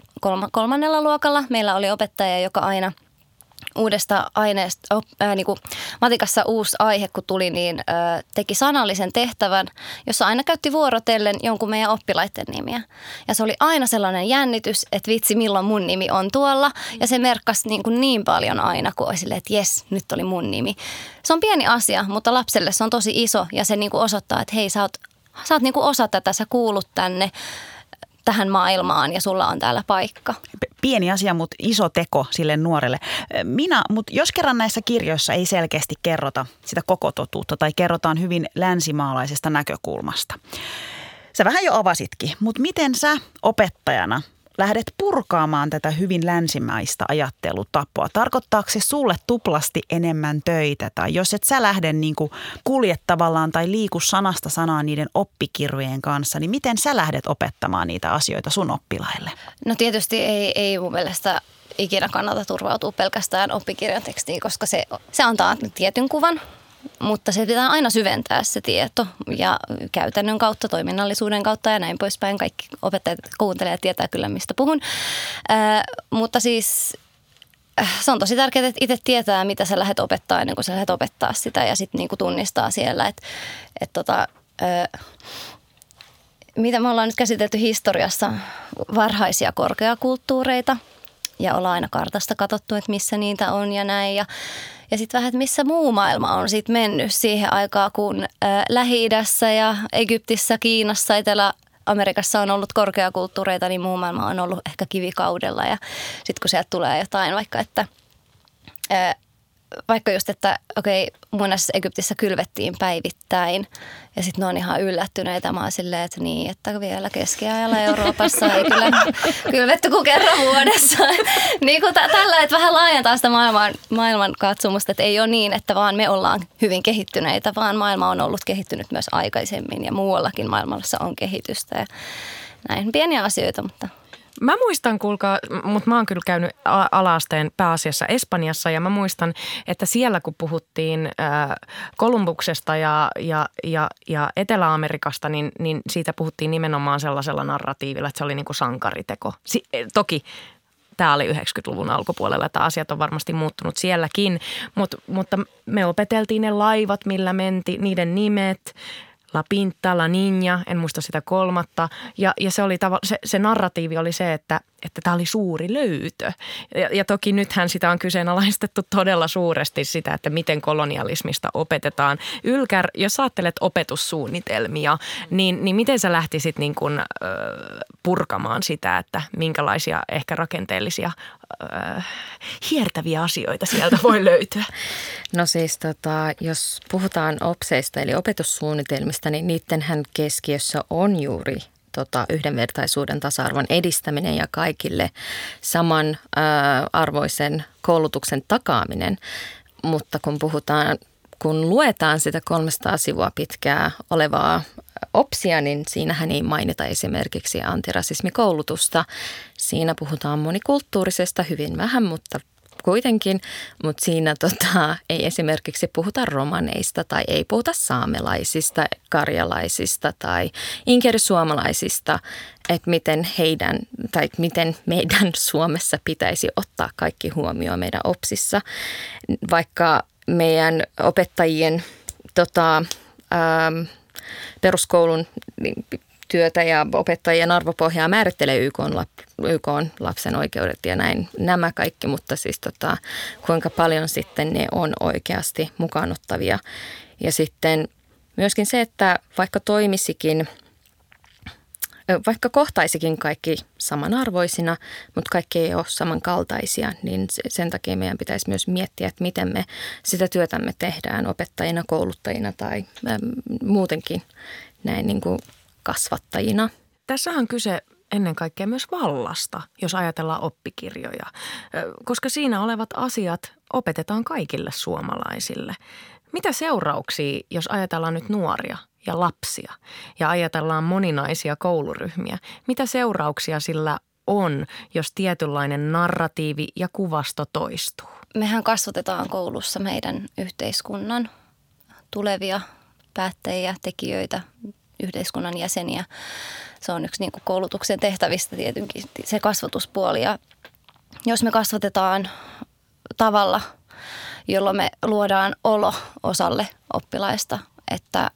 kolmannella luokalla, meillä oli opettaja, joka aina – uudesta aineesta, äh, niin kuin matikassa uusi aihe, kun tuli, niin äh, teki sanallisen tehtävän, jossa aina käytti vuorotellen jonkun meidän oppilaiden nimiä. Ja se oli aina sellainen jännitys, että vitsi, milloin mun nimi on tuolla. Ja se merkkasi niin, kuin niin paljon aina, kun olisi että jes, nyt oli mun nimi. Se on pieni asia, mutta lapselle se on tosi iso ja se niin kuin osoittaa, että hei, sä oot, sä oot niin kuin osa tätä, sä kuulut tänne tähän maailmaan ja sulla on täällä paikka. Pieni asia, mutta iso teko sille nuorelle. Minä, mutta jos kerran näissä kirjoissa ei selkeästi kerrota sitä koko totuutta tai kerrotaan hyvin länsimaalaisesta näkökulmasta. Sä vähän jo avasitkin, mutta miten sä opettajana lähdet purkaamaan tätä hyvin länsimäistä ajattelutapaa? Tarkoittaako se sulle tuplasti enemmän töitä? Tai jos et sä lähde niin kuin kulje tavallaan tai liiku sanasta sanaan niiden oppikirjojen kanssa, niin miten sä lähdet opettamaan niitä asioita sun oppilaille? No tietysti ei, ei mun mielestä ikinä kannata turvautua pelkästään oppikirjan tekstiin, koska se, se antaa tietyn kuvan mutta se pitää aina syventää se tieto ja käytännön kautta, toiminnallisuuden kautta ja näin poispäin. Kaikki opettajat kuuntelee ja tietää kyllä, mistä puhun. Ää, mutta siis äh, se on tosi tärkeää, että itse tietää, mitä sä lähdet opettaa ennen kuin sä lähdet opettaa sitä ja sitten niinku tunnistaa siellä, että et tota, mitä me ollaan nyt käsitelty historiassa, varhaisia korkeakulttuureita ja ollaan aina kartasta katsottu, että missä niitä on ja näin ja ja sitten vähän, että missä muu maailma on sitten mennyt siihen aikaan, kun äh, Lähi-idässä ja Egyptissä, Kiinassa, Etelä-Amerikassa on ollut korkeakulttuureita, niin muu maailma on ollut ehkä kivikaudella. Ja sitten kun sieltä tulee jotain vaikka, että vaikka just, että okei, monessa Egyptissä kylvettiin päivittäin ja sitten ne on ihan yllättyneitä. Mä oon silleen, että niin, että vielä keskiajalla Euroopassa ei kyllä (laughs) kylvetty kuin kerran vuodessa. (laughs) niin kuin tällä, että vähän laajentaa sitä maailman, maailman katsomusta, että ei ole niin, että vaan me ollaan hyvin kehittyneitä, vaan maailma on ollut kehittynyt myös aikaisemmin ja muuallakin maailmassa on kehitystä ja näin pieniä asioita, mutta Mä muistan, kuulkaa, mutta mä oon kyllä käynyt alaasteen pääasiassa Espanjassa ja mä muistan, että siellä kun puhuttiin Kolumbuksesta ja, ja, ja, ja Etelä-Amerikasta, niin, niin siitä puhuttiin nimenomaan sellaisella narratiivilla, että se oli niin kuin sankariteko. Si- eh, toki tämä oli 90-luvun alkupuolella, että asiat on varmasti muuttunut sielläkin, Mut, mutta me opeteltiin ne laivat, millä menti, niiden nimet, La Pinta, La Niña, en muista sitä kolmatta. Ja, ja se, oli tava, se, se narratiivi oli se, että että tämä oli suuri löytö. Ja, ja toki nythän sitä on kyseenalaistettu todella suuresti sitä, että miten kolonialismista opetetaan. Ylkär, jos ajattelet opetussuunnitelmia, niin, niin miten sä lähtisit niin kuin, äh, purkamaan sitä, että minkälaisia ehkä rakenteellisia äh, hiertäviä asioita sieltä voi (laughs) löytyä? No siis tota, jos puhutaan OPSeista eli opetussuunnitelmista, niin niidenhän keskiössä on juuri tota, yhdenvertaisuuden tasa-arvon edistäminen ja kaikille saman ää, arvoisen koulutuksen takaaminen. Mutta kun puhutaan, kun luetaan sitä 300 sivua pitkää olevaa opsia, niin siinähän ei mainita esimerkiksi antirasismikoulutusta. Siinä puhutaan monikulttuurisesta hyvin vähän, mutta kuitenkin, mutta siinä tota, ei esimerkiksi puhuta romaneista tai ei puhuta saamelaisista, karjalaisista tai inkerisuomalaisista, että miten heidän tai miten meidän Suomessa pitäisi ottaa kaikki huomioon meidän opsissa, vaikka meidän opettajien tota, ähm, peruskoulun niin työtä ja opettajien arvopohjaa määrittelee YK, on lap, YK on lapsen oikeudet ja näin nämä kaikki, mutta siis tota, kuinka paljon sitten ne on oikeasti mukaanottavia. Ja sitten myöskin se, että vaikka toimisikin – vaikka kohtaisikin kaikki samanarvoisina, mutta kaikki ei ole samankaltaisia, niin sen takia meidän pitäisi myös miettiä, että miten me sitä työtämme tehdään opettajina, kouluttajina tai muutenkin näin niin kuin kasvattajina. Tässä on kyse ennen kaikkea myös vallasta, jos ajatellaan oppikirjoja, koska siinä olevat asiat opetetaan kaikille suomalaisille. Mitä seurauksia, jos ajatellaan nyt nuoria ja lapsia ja ajatellaan moninaisia kouluryhmiä? Mitä seurauksia sillä on, jos tietynlainen narratiivi ja kuvasto toistuu? Mehän kasvatetaan koulussa meidän yhteiskunnan tulevia päättäjiä, tekijöitä, yhteiskunnan jäseniä. Se on yksi niin kuin koulutuksen tehtävistä tietenkin se kasvatuspuoli. Ja jos me kasvatetaan tavalla, jolloin me luodaan olo osalle oppilaista, että,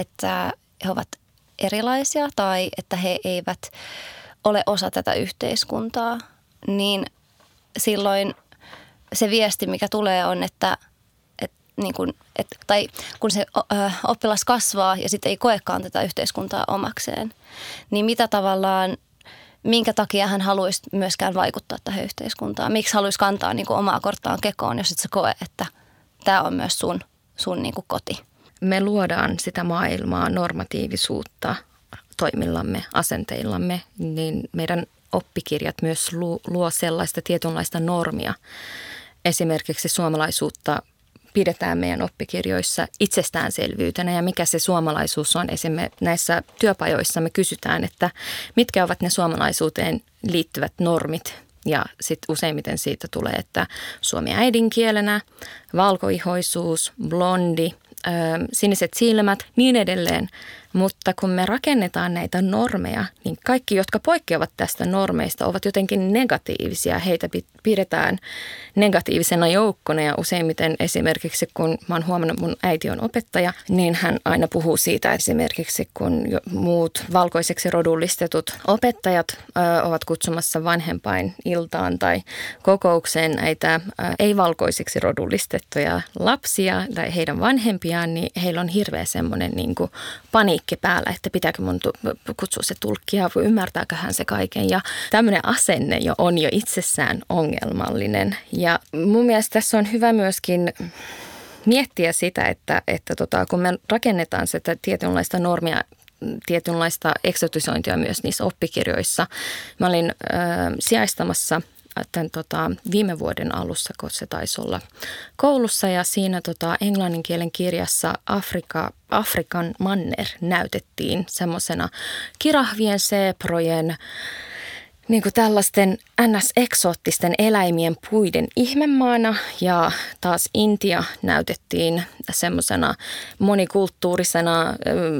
että he ovat erilaisia tai että he eivät ole osa tätä yhteiskuntaa, niin silloin se viesti, mikä tulee on, että niin kuin, et, tai kun se oppilas kasvaa ja sitten ei koekaan tätä yhteiskuntaa omakseen, niin mitä tavallaan, minkä takia hän haluaisi myöskään vaikuttaa tähän yhteiskuntaan? Miksi haluaisi kantaa niin kuin omaa korttaan kekoon, jos et sä koe, että tämä on myös sun, sun niin kuin koti? Me luodaan sitä maailmaa, normatiivisuutta toimillamme, asenteillamme, niin meidän oppikirjat myös luo sellaista tietynlaista normia. Esimerkiksi suomalaisuutta pidetään meidän oppikirjoissa itsestäänselvyytenä ja mikä se suomalaisuus on. Esimerkiksi näissä työpajoissa me kysytään, että mitkä ovat ne suomalaisuuteen liittyvät normit ja sitten useimmiten siitä tulee, että suomi äidinkielenä, valkoihoisuus, blondi, siniset silmät, niin edelleen. Mutta kun me rakennetaan näitä normeja, niin kaikki, jotka poikkeavat tästä normeista, ovat jotenkin negatiivisia. Heitä pidetään negatiivisena joukkona ja useimmiten esimerkiksi, kun mä oon huomannut, mun äiti on opettaja, niin hän aina puhuu siitä esimerkiksi, kun muut valkoiseksi rodullistetut opettajat ö, ovat kutsumassa vanhempain iltaan tai kokoukseen näitä ei-valkoisiksi rodullistettuja lapsia tai heidän vanhempiaan, niin heillä on hirveä semmoinen niin paniikki paniikki päällä, että pitääkö mun kutsua se tulkkia, ymmärtääkö hän se kaiken. Ja tämmöinen asenne jo on jo itsessään ongelmallinen. Ja mun mielestä tässä on hyvä myöskin miettiä sitä, että, että tota, kun me rakennetaan sitä tietynlaista normia tietynlaista eksotisointia myös niissä oppikirjoissa. Mä olin äh, sijaistamassa tämän, tota, viime vuoden alussa, kun se taisi olla koulussa. Ja siinä tota, englannin kielen kirjassa Afrika, Afrikan manner näytettiin semmoisena kirahvien, seeprojen, niin kuin tällaisten ns-eksoottisten eläimien puiden ihmemaana. Ja taas Intia näytettiin semmoisena monikulttuurisena,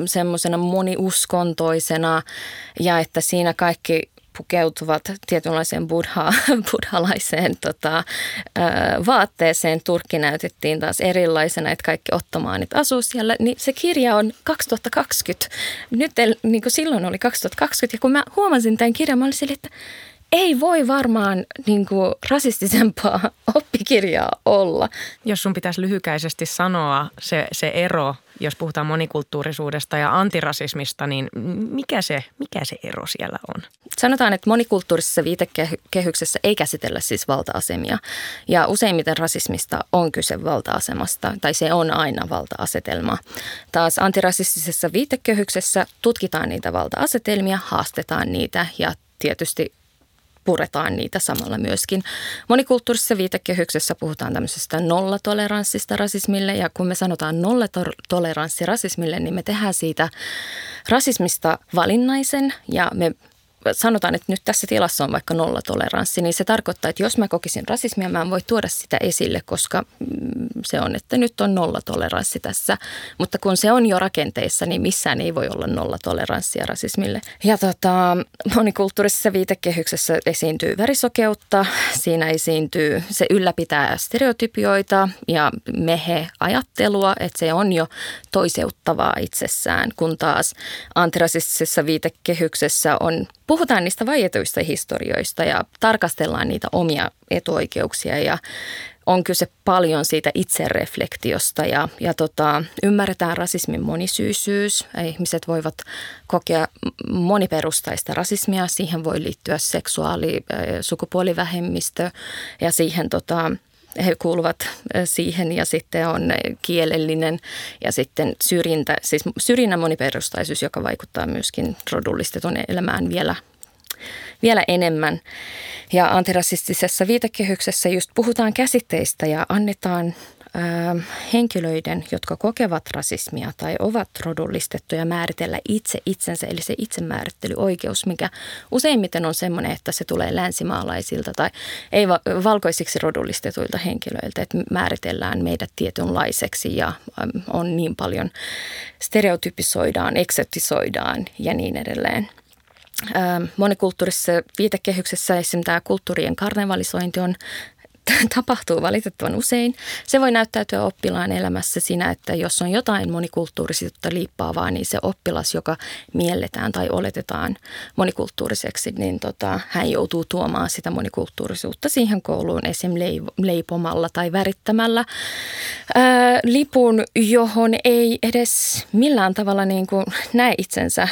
semmoisena moniuskontoisena. Ja että siinä kaikki pukeutuvat tietynlaiseen buddha, (laughs) buddhalaiseen tota, vaatteeseen. Turkki näytettiin taas erilaisena, että kaikki ottomaanit asuu siellä. Niin se kirja on 2020. Nyt niin kuin silloin oli 2020 ja kun mä huomasin tämän kirjan, mä olin sille, että ei voi varmaan niin kuin, rasistisempaa (laughs) oppikirjaa olla. Jos sun pitäisi lyhykäisesti sanoa se, se ero, jos puhutaan monikulttuurisuudesta ja antirasismista, niin mikä se, mikä se ero siellä on? Sanotaan, että monikulttuurisessa viitekehyksessä ei käsitellä siis valta-asemia. Ja useimmiten rasismista on kyse valta-asemasta, tai se on aina valta-asetelma. Taas antirasistisessa viitekehyksessä tutkitaan niitä valta-asetelmia, haastetaan niitä ja tietysti puretaan niitä samalla myöskin. Monikulttuurisessa viitekehyksessä puhutaan tämmöisestä nollatoleranssista rasismille ja kun me sanotaan nollatoleranssi rasismille, niin me tehdään siitä rasismista valinnaisen ja me sanotaan, että nyt tässä tilassa on vaikka nollatoleranssi, niin se tarkoittaa, että jos mä kokisin rasismia, mä en voi tuoda sitä esille, koska mm, se on, että nyt on nollatoleranssi tässä. Mutta kun se on jo rakenteissa, niin missään ei voi olla nollatoleranssia rasismille. Ja tota, monikulttuurisessa viitekehyksessä esiintyy värisokeutta, siinä esiintyy, se ylläpitää stereotypioita ja mehe-ajattelua, että se on jo toiseuttavaa itsessään, kun taas antirasistisessa viitekehyksessä on puhutaan niistä vaietuista historioista ja tarkastellaan niitä omia etuoikeuksia ja on kyse paljon siitä itsereflektiosta ja, ja tota, ymmärretään rasismin monisyisyys. Ihmiset voivat kokea moniperustaista rasismia. Siihen voi liittyä seksuaali- ja sukupuolivähemmistö ja siihen tota, he kuuluvat siihen ja sitten on kielellinen ja sitten syrjintä, siis syrjinnän moniperustaisuus, joka vaikuttaa myöskin rodullistetun elämään vielä, vielä enemmän. Ja antirasistisessa viitekehyksessä just puhutaan käsitteistä ja annetaan henkilöiden, jotka kokevat rasismia tai ovat rodullistettuja määritellä itse itsensä, eli se itsemäärittelyoikeus, mikä useimmiten on semmoinen, että se tulee länsimaalaisilta tai ei valkoisiksi rodullistetuilta henkilöiltä, että määritellään meidät tietynlaiseksi ja on niin paljon stereotypisoidaan, eksotisoidaan ja niin edelleen. Monikulttuurisessa viitekehyksessä esimerkiksi tämä kulttuurien karnevalisointi on (laughs) tapahtuu valitettavan usein. Se voi näyttäytyä oppilaan elämässä siinä, että jos on jotain monikulttuurisuutta liippaavaa, niin se oppilas, joka mielletään tai oletetaan monikulttuuriseksi, niin tota, hän joutuu tuomaan sitä monikulttuurisuutta siihen kouluun esim. leipomalla tai värittämällä ää, lipun, johon ei edes millään tavalla niin kuin näe itsensä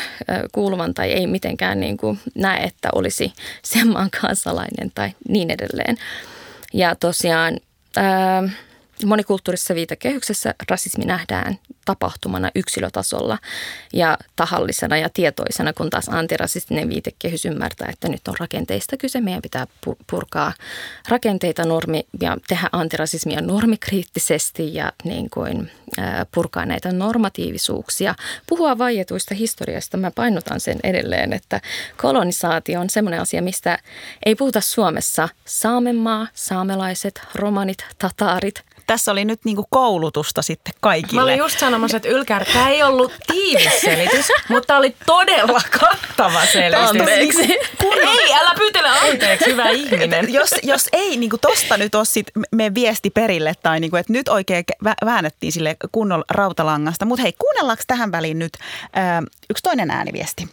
kuuluvan tai ei mitenkään niin kuin näe, että olisi sen maan kansalainen tai niin edelleen. Ja tosiaan ää, monikulttuurisessa viitekehyksessä rasismi nähdään tapahtumana yksilötasolla ja tahallisena ja tietoisena, kun taas antirasistinen viitekehys ymmärtää, että nyt on rakenteista kyse. Meidän pitää purkaa rakenteita normi ja tehdä antirasismia normikriittisesti ja niin kuin, purkaa näitä normatiivisuuksia. Puhua vaietuista historiasta, mä painotan sen edelleen, että kolonisaatio on semmoinen asia, mistä ei puhuta Suomessa. Saamenmaa, saamelaiset, romanit, tataarit – tässä oli nyt niinku koulutusta sitten kaikille. Mä olin just sanomassa, että Ylkär, tämä ei ollut tiivis selitys, mutta oli todella kattava selitys. Anteeksi. Kun ei, älä pyytele anteeksi, hyvä ihminen. jos, jos ei niinku tosta nyt ole sit me viesti perille tai niinku, että nyt oikein väännettiin sille kunnolla rautalangasta. Mutta hei, kuunnellaanko tähän väliin nyt ää, yksi toinen ääniviesti?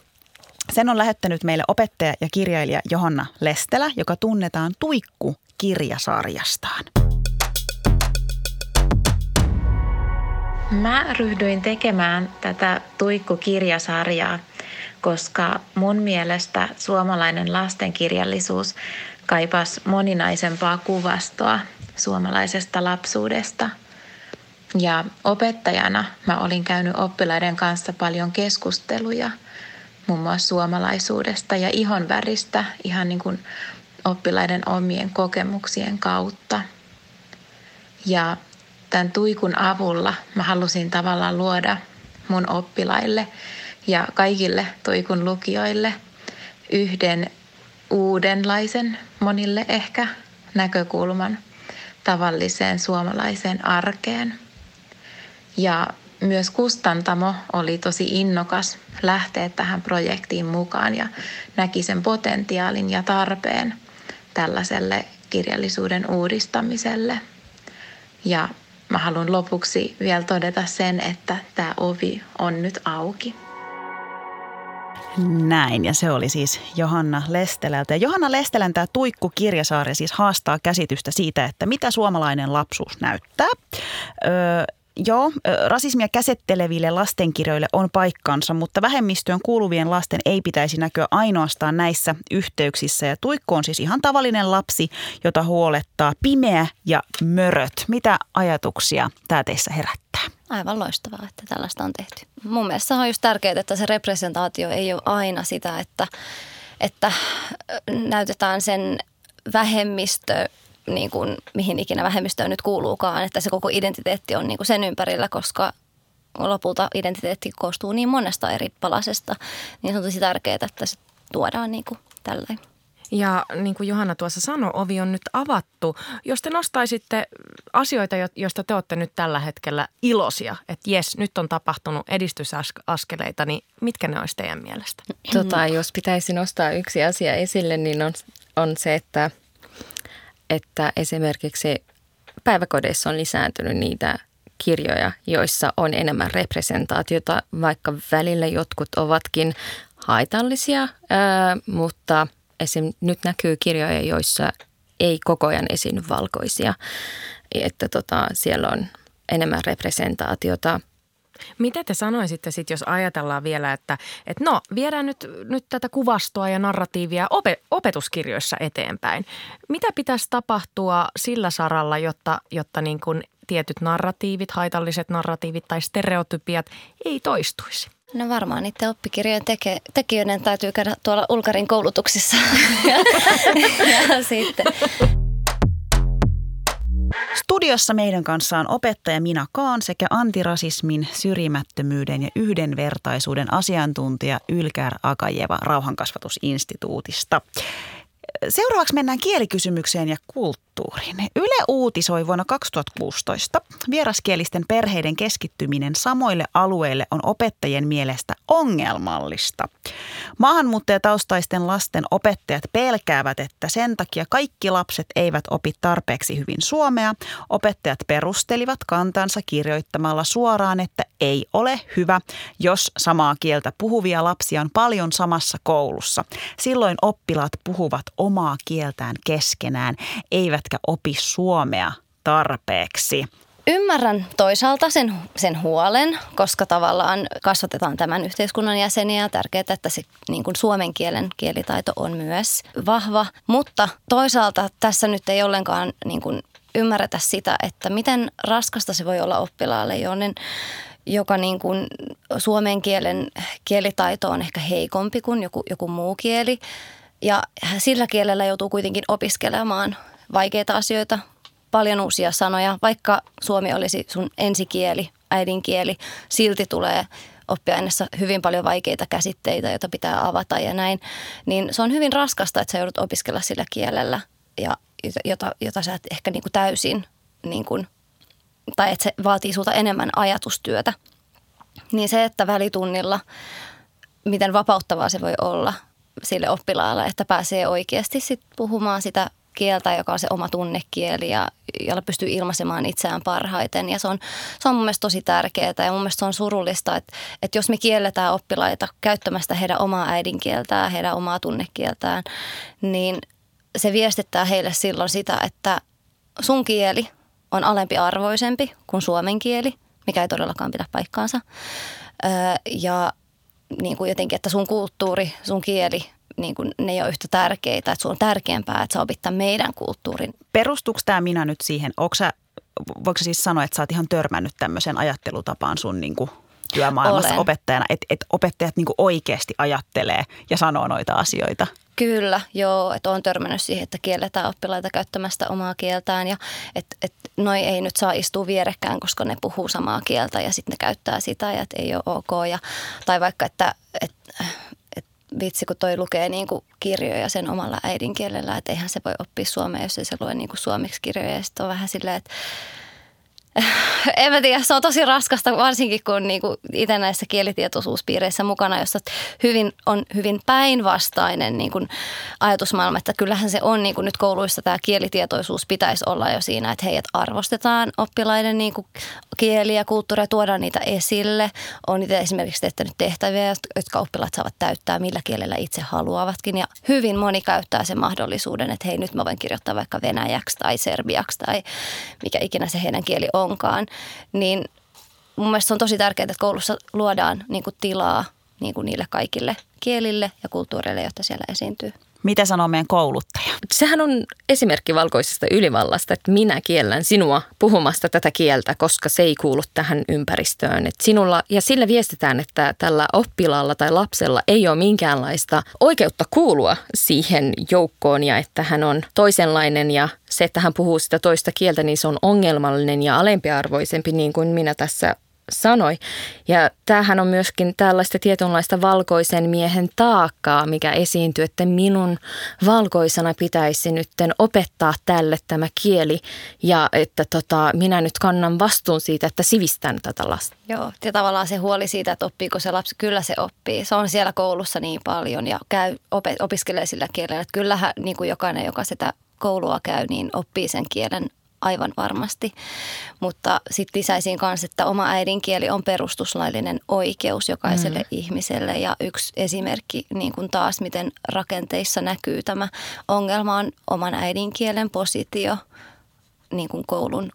Sen on lähettänyt meille opettaja ja kirjailija Johanna Lestelä, joka tunnetaan Tuikku-kirjasarjastaan. Mä ryhdyin tekemään tätä Tuikku-kirjasarjaa, koska mun mielestä suomalainen lastenkirjallisuus kaipasi moninaisempaa kuvastoa suomalaisesta lapsuudesta. Ja opettajana mä olin käynyt oppilaiden kanssa paljon keskusteluja muun muassa suomalaisuudesta ja ihonväristä ihan niin kuin oppilaiden omien kokemuksien kautta. Ja tämän tuikun avulla mä halusin tavallaan luoda mun oppilaille ja kaikille tuikun lukijoille yhden uudenlaisen, monille ehkä, näkökulman tavalliseen suomalaiseen arkeen. Ja myös kustantamo oli tosi innokas lähteä tähän projektiin mukaan ja näki sen potentiaalin ja tarpeen tällaiselle kirjallisuuden uudistamiselle. Ja Mä haluan lopuksi vielä todeta sen, että tämä ovi on nyt auki. Näin, ja se oli siis Johanna Lestelältä. Ja Johanna Lestelän tämä Tuikku-kirjasarja siis haastaa käsitystä siitä, että mitä suomalainen lapsuus näyttää. Öö, Joo, rasismia käsitteleville lastenkirjoille on paikkansa, mutta vähemmistöön kuuluvien lasten ei pitäisi näkyä ainoastaan näissä yhteyksissä. Ja Tuikko on siis ihan tavallinen lapsi, jota huolettaa pimeä ja möröt. Mitä ajatuksia tämä teissä herättää? Aivan loistavaa, että tällaista on tehty. Mun mielestä on just tärkeää, että se representaatio ei ole aina sitä, että, että näytetään sen vähemmistö niin kuin, mihin ikinä vähemmistöön nyt kuuluukaan, että se koko identiteetti on niin kuin sen ympärillä, koska lopulta identiteetti koostuu niin monesta eri palasesta, niin se on tosi tärkeää, että se tuodaan niin kuin tälleen. Ja niin kuin Johanna tuossa sanoi, ovi on nyt avattu. Jos te nostaisitte asioita, joista te olette nyt tällä hetkellä iloisia, että jes, nyt on tapahtunut edistysaskeleita, niin mitkä ne olisi teidän mielestä? Tota, jos pitäisi nostaa yksi asia esille, niin on, on se, että, että esimerkiksi päiväkodeissa on lisääntynyt niitä kirjoja, joissa on enemmän representaatiota, vaikka välillä jotkut ovatkin haitallisia, ää, mutta – esim. nyt näkyy kirjoja, joissa ei koko ajan esiinny valkoisia, että tota, siellä on enemmän representaatiota. Mitä te sanoisitte sitten, jos ajatellaan vielä, että, että no, viedään nyt, nyt tätä kuvastoa ja narratiivia ope, opetuskirjoissa eteenpäin. Mitä pitäisi tapahtua sillä saralla, jotta, jotta niin kuin tietyt narratiivit, haitalliset narratiivit tai stereotypiat ei toistuisi? No varmaan niiden oppikirjojen teke, tekijöiden täytyy käydä tuolla Ulkarin koulutuksissa. (laughs) ja, ja sitten. Studiossa meidän kanssa on opettaja Mina Kaan sekä antirasismin, syrjimättömyyden ja yhdenvertaisuuden asiantuntija Ylkär Akajeva Rauhankasvatusinstituutista. Seuraavaksi mennään kielikysymykseen ja kulttuuriin. Yle uutisoi vuonna 2016. Vieraskielisten perheiden keskittyminen samoille alueille on opettajien mielestä ongelmallista. Maahanmuuttajataustaisten lasten opettajat pelkäävät, että sen takia kaikki lapset eivät opi tarpeeksi hyvin suomea. Opettajat perustelivat kantansa kirjoittamalla suoraan, että ei ole hyvä, jos samaa kieltä puhuvia lapsia on paljon samassa koulussa. Silloin oppilaat puhuvat omaa kieltään keskenään, eivätkä opi suomea tarpeeksi. Ymmärrän toisaalta sen, sen huolen, koska tavallaan kasvatetaan tämän yhteiskunnan jäseniä ja tärkeää, että se niin kuin suomen kielen kielitaito on myös vahva. Mutta toisaalta tässä nyt ei ollenkaan niin kuin ymmärretä sitä, että miten raskasta se voi olla oppilaalle, jonen joka niin kuin suomen kielen kielitaito on ehkä heikompi kuin joku, joku muu kieli. Ja sillä kielellä joutuu kuitenkin opiskelemaan vaikeita asioita, paljon uusia sanoja. Vaikka suomi olisi sun ensikieli, äidinkieli, silti tulee oppiaineessa hyvin paljon vaikeita käsitteitä, joita pitää avata ja näin. Niin se on hyvin raskasta, että sä joudut opiskella sillä kielellä, ja jota, jota sä et ehkä niin kuin täysin, niin kuin, tai että se vaatii sulta enemmän ajatustyötä. Niin se, että välitunnilla, miten vapauttavaa se voi olla sille oppilaalle, että pääsee oikeasti sit puhumaan sitä kieltä, joka on se oma tunnekieli ja jolla pystyy ilmaisemaan itseään parhaiten. Ja se on, se on mun mielestä tosi tärkeää ja mun mielestä se on surullista, että, että jos me kielletään oppilaita käyttämästä heidän omaa äidinkieltään, heidän omaa tunnekieltään, niin se viestittää heille silloin sitä, että sun kieli on alempi arvoisempi kuin suomen kieli, mikä ei todellakaan pidä paikkaansa. ja niin kuin jotenkin, että sun kulttuuri, sun kieli niin kuin, ne ei ole yhtä tärkeitä, että sun on tärkeämpää, että sä opit meidän kulttuurin. Perustuuko tämä minä nyt siihen, onko sä, voiko sä siis sanoa, että sä oot ihan törmännyt tämmöiseen ajattelutapaan sun niin kuin työmaailmassa Olen. opettajana, että, että opettajat niin kuin oikeasti ajattelee ja sanoo noita asioita? Kyllä, joo, että olen törmännyt siihen, että kielletään oppilaita käyttämästä omaa kieltään ja että et, noi ei nyt saa istua vierekään, koska ne puhuu samaa kieltä ja sitten ne käyttää sitä ja että ei ole ok. Ja, tai vaikka, että, että vitsi, kun toi lukee niin kuin kirjoja sen omalla äidinkielellä, että eihän se voi oppia suomea, jos ei se lue niin kuin suomeksi kirjoja. Ja sitten on vähän silleen, että en mä tiedä, se on tosi raskasta, varsinkin kun niinku itse näissä kielitietoisuuspiireissä mukana, jossa hyvin, on hyvin päinvastainen niinku ajatusmaailma, että kyllähän se on niinku nyt kouluissa tämä kielitietoisuus pitäisi olla jo siinä, että heidät arvostetaan oppilaiden niinku kieliä ja kulttuuria, tuodaan niitä esille. On niitä esimerkiksi tehtänyt tehtäviä, jotka oppilaat saavat täyttää millä kielellä itse haluavatkin ja hyvin moni käyttää sen mahdollisuuden, että hei nyt mä voin kirjoittaa vaikka venäjäksi tai serbiaksi tai mikä ikinä se heidän kieli on onkaan, niin mun mielestä se on tosi tärkeää, että koulussa luodaan niin kuin tilaa niin kuin niille kaikille kielille ja kulttuureille, joita siellä esiintyy. Mitä sanoo meidän kouluttaja? Sehän on esimerkki valkoisesta ylivallasta, että minä kiellän sinua puhumasta tätä kieltä, koska se ei kuulu tähän ympäristöön. Et sinulla, ja sillä viestitään, että tällä oppilaalla tai lapsella ei ole minkäänlaista oikeutta kuulua siihen joukkoon ja että hän on toisenlainen ja se, että hän puhuu sitä toista kieltä, niin se on ongelmallinen ja alempiarvoisempi, niin kuin minä tässä sanoi. Ja tämähän on myöskin tällaista tietynlaista valkoisen miehen taakkaa, mikä esiintyy, että minun valkoisena pitäisi nyt opettaa tälle tämä kieli ja että tota, minä nyt kannan vastuun siitä, että sivistän tätä lasta. Joo, ja tavallaan se huoli siitä, että oppiiko se lapsi, kyllä se oppii. Se on siellä koulussa niin paljon ja käy, opiskelee sillä kielellä, että kyllähän niin kuin jokainen, joka sitä koulua käy, niin oppii sen kielen aivan varmasti. Mutta sitten lisäisin myös, että oma äidinkieli on perustuslaillinen oikeus jokaiselle mm. ihmiselle. Ja yksi esimerkki niin kuin taas, miten rakenteissa näkyy tämä ongelma on oman äidinkielen positio niin kuin koulun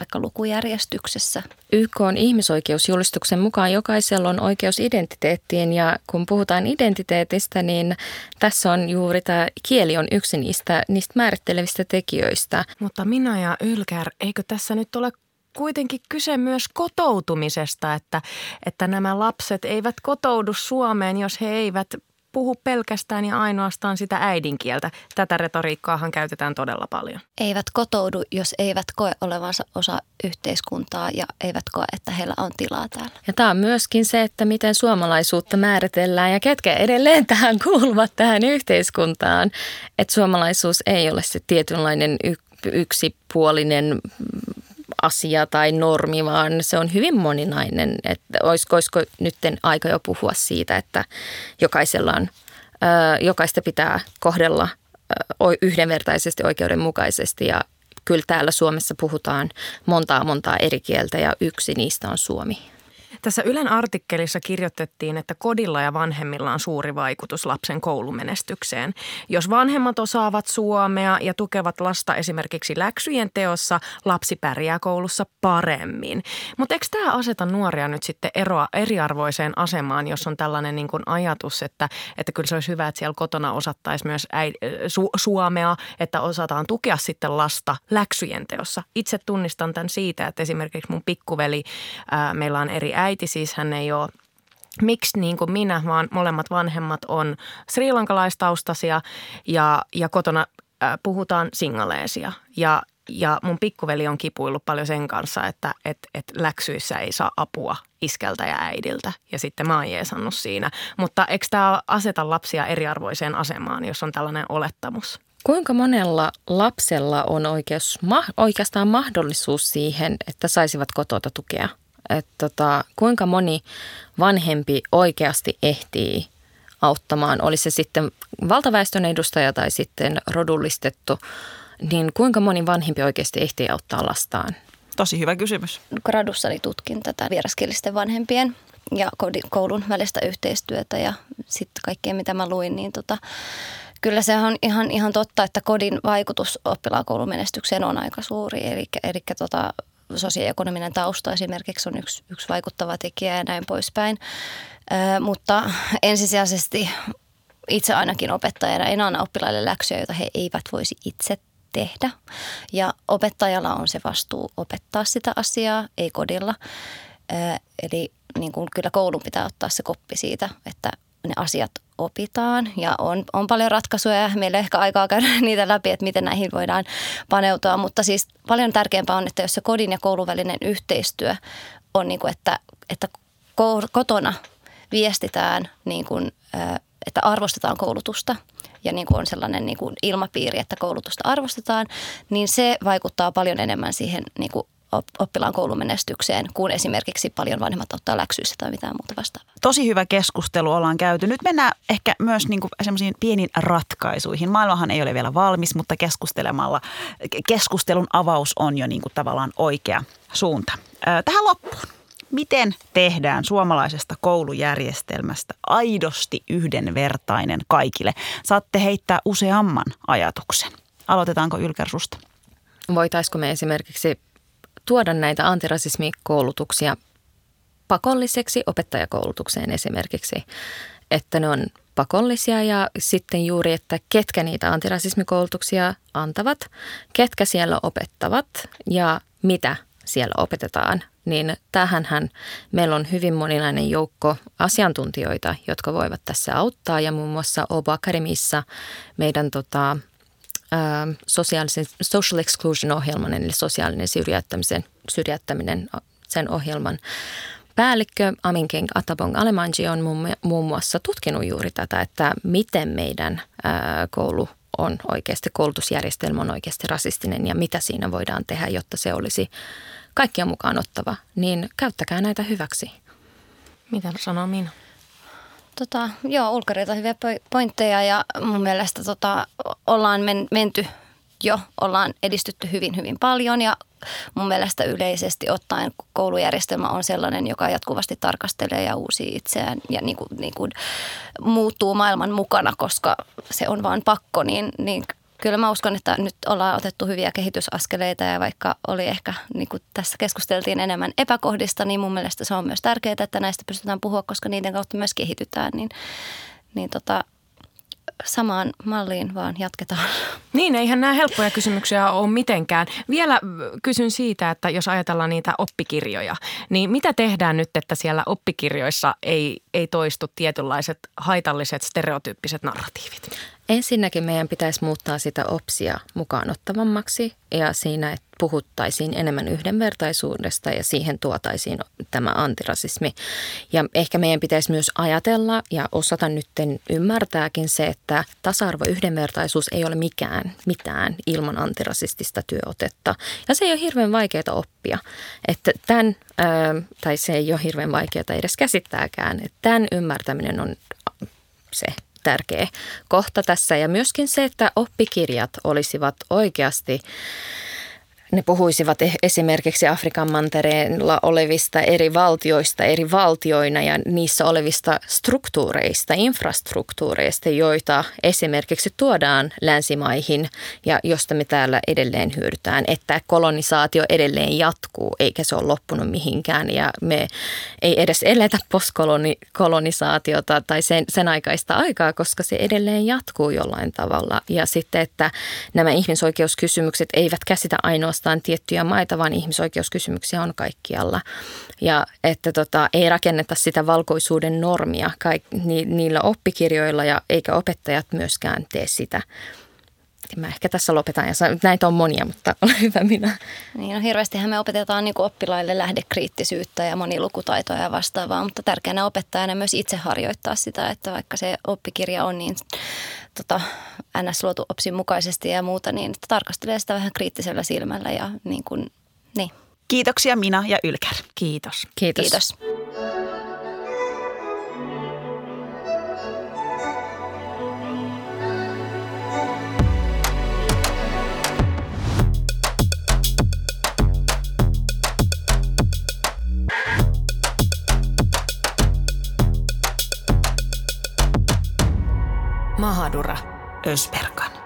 vaikka lukujärjestyksessä. YK on ihmisoikeusjulistuksen mukaan jokaisella on oikeus identiteettiin ja kun puhutaan identiteetistä, niin tässä on juuri tämä kieli on yksi niistä, niistä määrittelevistä tekijöistä. Mutta minä ja Ylkär, eikö tässä nyt ole kuitenkin kyse myös kotoutumisesta, että, että nämä lapset eivät kotoudu Suomeen, jos he eivät puhu pelkästään ja ainoastaan sitä äidinkieltä. Tätä retoriikkaahan käytetään todella paljon. Eivät kotoudu, jos eivät koe olevansa osa yhteiskuntaa ja eivät koe, että heillä on tilaa täällä. Ja tämä on myöskin se, että miten suomalaisuutta määritellään ja ketkä edelleen (laughs) tähän kuuluvat tähän yhteiskuntaan. Että suomalaisuus ei ole se tietynlainen yksipuolinen asia tai normi, vaan se on hyvin moninainen. Että olisiko, olisiko nyt aika jo puhua siitä, että jokaisella on, jokaista pitää kohdella yhdenvertaisesti, oikeudenmukaisesti ja kyllä täällä Suomessa puhutaan montaa montaa eri kieltä ja yksi niistä on suomi. Tässä Ylen artikkelissa kirjoitettiin, että kodilla ja vanhemmilla on suuri vaikutus lapsen koulumenestykseen. Jos vanhemmat osaavat suomea ja tukevat lasta esimerkiksi läksyjen teossa, lapsi pärjää koulussa paremmin. Mutta eikö tämä aseta nuoria nyt sitten eroa eriarvoiseen asemaan, jos on tällainen niin kuin ajatus, että, että kyllä se olisi hyvä, että siellä kotona osattaisi myös äi, su, suomea, että osataan tukea sitten lasta läksyjen teossa. Itse tunnistan tämän siitä, että esimerkiksi mun pikkuveli, ää, meillä on eri äiti, siis hän ei ole miksi niin kuin minä, vaan molemmat vanhemmat on sriilankalaistaustaisia ja, ja kotona äh, puhutaan singaleesia. Ja, ja mun pikkuveli on kipuillut paljon sen kanssa, että et, et läksyissä ei saa apua iskeltä ja äidiltä. Ja sitten mä oon jeesannut siinä. Mutta eikö tämä aseta lapsia eriarvoiseen asemaan, jos on tällainen olettamus? Kuinka monella lapsella on oikeus, oikeastaan mahdollisuus siihen, että saisivat kotota tukea? Että tota, kuinka moni vanhempi oikeasti ehtii auttamaan, oli se sitten valtaväestön edustaja tai sitten rodullistettu, niin kuinka moni vanhempi oikeasti ehtii auttaa lastaan? Tosi hyvä kysymys. Gradussani tutkin tätä vieraskielisten vanhempien ja koulun välistä yhteistyötä ja sitten kaikkea mitä mä luin, niin tota, kyllä se on ihan, ihan totta, että kodin vaikutus oppilaan koulumenestykseen on aika suuri. Eli, eli tota, sosioekonominen tausta esimerkiksi on yksi, yksi vaikuttava tekijä ja näin poispäin. Ö, mutta ensisijaisesti itse ainakin opettajana en anna oppilaille läksyjä, joita he eivät voisi itse tehdä. Ja opettajalla on se vastuu opettaa sitä asiaa, ei kodilla. Ö, eli niin kuin kyllä koulun pitää ottaa se koppi siitä, että ne asiat opitaan. Ja on, on paljon ratkaisuja ja meillä ei ehkä aikaa käydä (laughs) niitä läpi, että miten näihin voidaan paneutua, mutta siis paljon tärkeämpää on, että jos se kodin ja koulun välinen yhteistyö on niin kuin, että, että kotona viestitään niin kuin, että arvostetaan koulutusta ja niin kuin on sellainen niin kuin ilmapiiri, että koulutusta arvostetaan, niin se vaikuttaa paljon enemmän siihen niin kuin oppilaan koulumenestykseen, kun esimerkiksi paljon vanhemmat ottaa läksyissä tai mitään muuta vastaavaa. Tosi hyvä keskustelu ollaan käyty. Nyt mennään ehkä myös niin semmoisiin pieniin ratkaisuihin. Maailmahan ei ole vielä valmis, mutta keskustelemalla keskustelun avaus on jo niin kuin tavallaan oikea suunta. Tähän loppuun. Miten tehdään suomalaisesta koulujärjestelmästä aidosti yhdenvertainen kaikille? Saatte heittää useamman ajatuksen. Aloitetaanko Ylker susta? Voitaisiko me esimerkiksi tuoda näitä antirasismikoulutuksia pakolliseksi opettajakoulutukseen esimerkiksi, että ne on pakollisia ja sitten juuri, että ketkä niitä antirasismikoulutuksia antavat, ketkä siellä opettavat ja mitä siellä opetetaan, niin tähänhän meillä on hyvin moninainen joukko asiantuntijoita, jotka voivat tässä auttaa ja muun muassa Oba Academissa meidän tota, sosiaalisen social exclusion ohjelman, eli sosiaalinen syrjäyttämisen, syrjäyttäminen sen ohjelman päällikkö Aminkeng Atabong Alemanji on muun muassa tutkinut juuri tätä, että miten meidän koulu on oikeasti, koulutusjärjestelmä on oikeasti rasistinen ja mitä siinä voidaan tehdä, jotta se olisi kaikkia mukaan ottava. Niin käyttäkää näitä hyväksi. Mitä sanoo Minna? Tota, joo, ulkareita hyviä pointteja ja mun mielestä tota, ollaan men, menty jo, ollaan edistytty hyvin hyvin paljon ja mun mielestä yleisesti ottaen koulujärjestelmä on sellainen, joka jatkuvasti tarkastelee ja uusi itseään ja niin kuin, niin kuin muuttuu maailman mukana, koska se on vaan pakko, niin, niin kyllä mä uskon, että nyt ollaan otettu hyviä kehitysaskeleita ja vaikka oli ehkä, niin kuin tässä keskusteltiin enemmän epäkohdista, niin mun mielestä se on myös tärkeää, että näistä pystytään puhua, koska niiden kautta myös kehitytään, niin, niin tota, samaan malliin vaan jatketaan. Niin, eihän nämä helppoja kysymyksiä ole mitenkään. Vielä kysyn siitä, että jos ajatellaan niitä oppikirjoja, niin mitä tehdään nyt, että siellä oppikirjoissa ei, ei toistu tietynlaiset haitalliset stereotyyppiset narratiivit? Ensinnäkin meidän pitäisi muuttaa sitä opsia mukaan ottavammaksi ja siinä, että puhuttaisiin enemmän yhdenvertaisuudesta ja siihen tuotaisiin tämä antirasismi. Ja ehkä meidän pitäisi myös ajatella ja osata nyt ymmärtääkin se, että tasa-arvo yhdenvertaisuus ei ole mikään, mitään ilman antirasistista työotetta. Ja se ei ole hirveän vaikeaa oppia. Että tämän, tai se ei ole hirveän vaikeaa edes käsittääkään, että tämän ymmärtäminen on se tärkeä kohta tässä. Ja myöskin se, että oppikirjat olisivat oikeasti ne puhuisivat e- esimerkiksi Afrikan mantereella olevista eri valtioista eri valtioina ja niissä olevista struktuureista, infrastruktuureista, joita esimerkiksi tuodaan länsimaihin ja josta me täällä edelleen hyödytään, että kolonisaatio edelleen jatkuu eikä se ole loppunut mihinkään ja me ei edes eletä postkolonisaatiota tai sen, sen aikaista aikaa, koska se edelleen jatkuu jollain tavalla. Ja sitten, että nämä ihmisoikeuskysymykset eivät käsitä ainoastaan ainoastaan tiettyjä maita, vaan ihmisoikeuskysymyksiä on kaikkialla. Ja että tota, ei rakenneta sitä valkoisuuden normia kaik, ni, niillä oppikirjoilla ja eikä opettajat myöskään tee sitä. Mä ehkä tässä lopetan ja näitä on monia, mutta (laughs) ole hyvä minä. Niin, no hirveästihän me opetetaan niin oppilaille lähdekriittisyyttä ja monilukutaitoa ja vastaavaa, mutta tärkeänä opettajana myös itse harjoittaa sitä, että vaikka se oppikirja on niin tota, ns. luotu OPSin mukaisesti ja muuta, niin että tarkastelee sitä vähän kriittisellä silmällä ja niin kuin, niin. Kiitoksia Mina ja Ylkär. Kiitos. Kiitos. Kiitos. Mahadura. Ösperkan.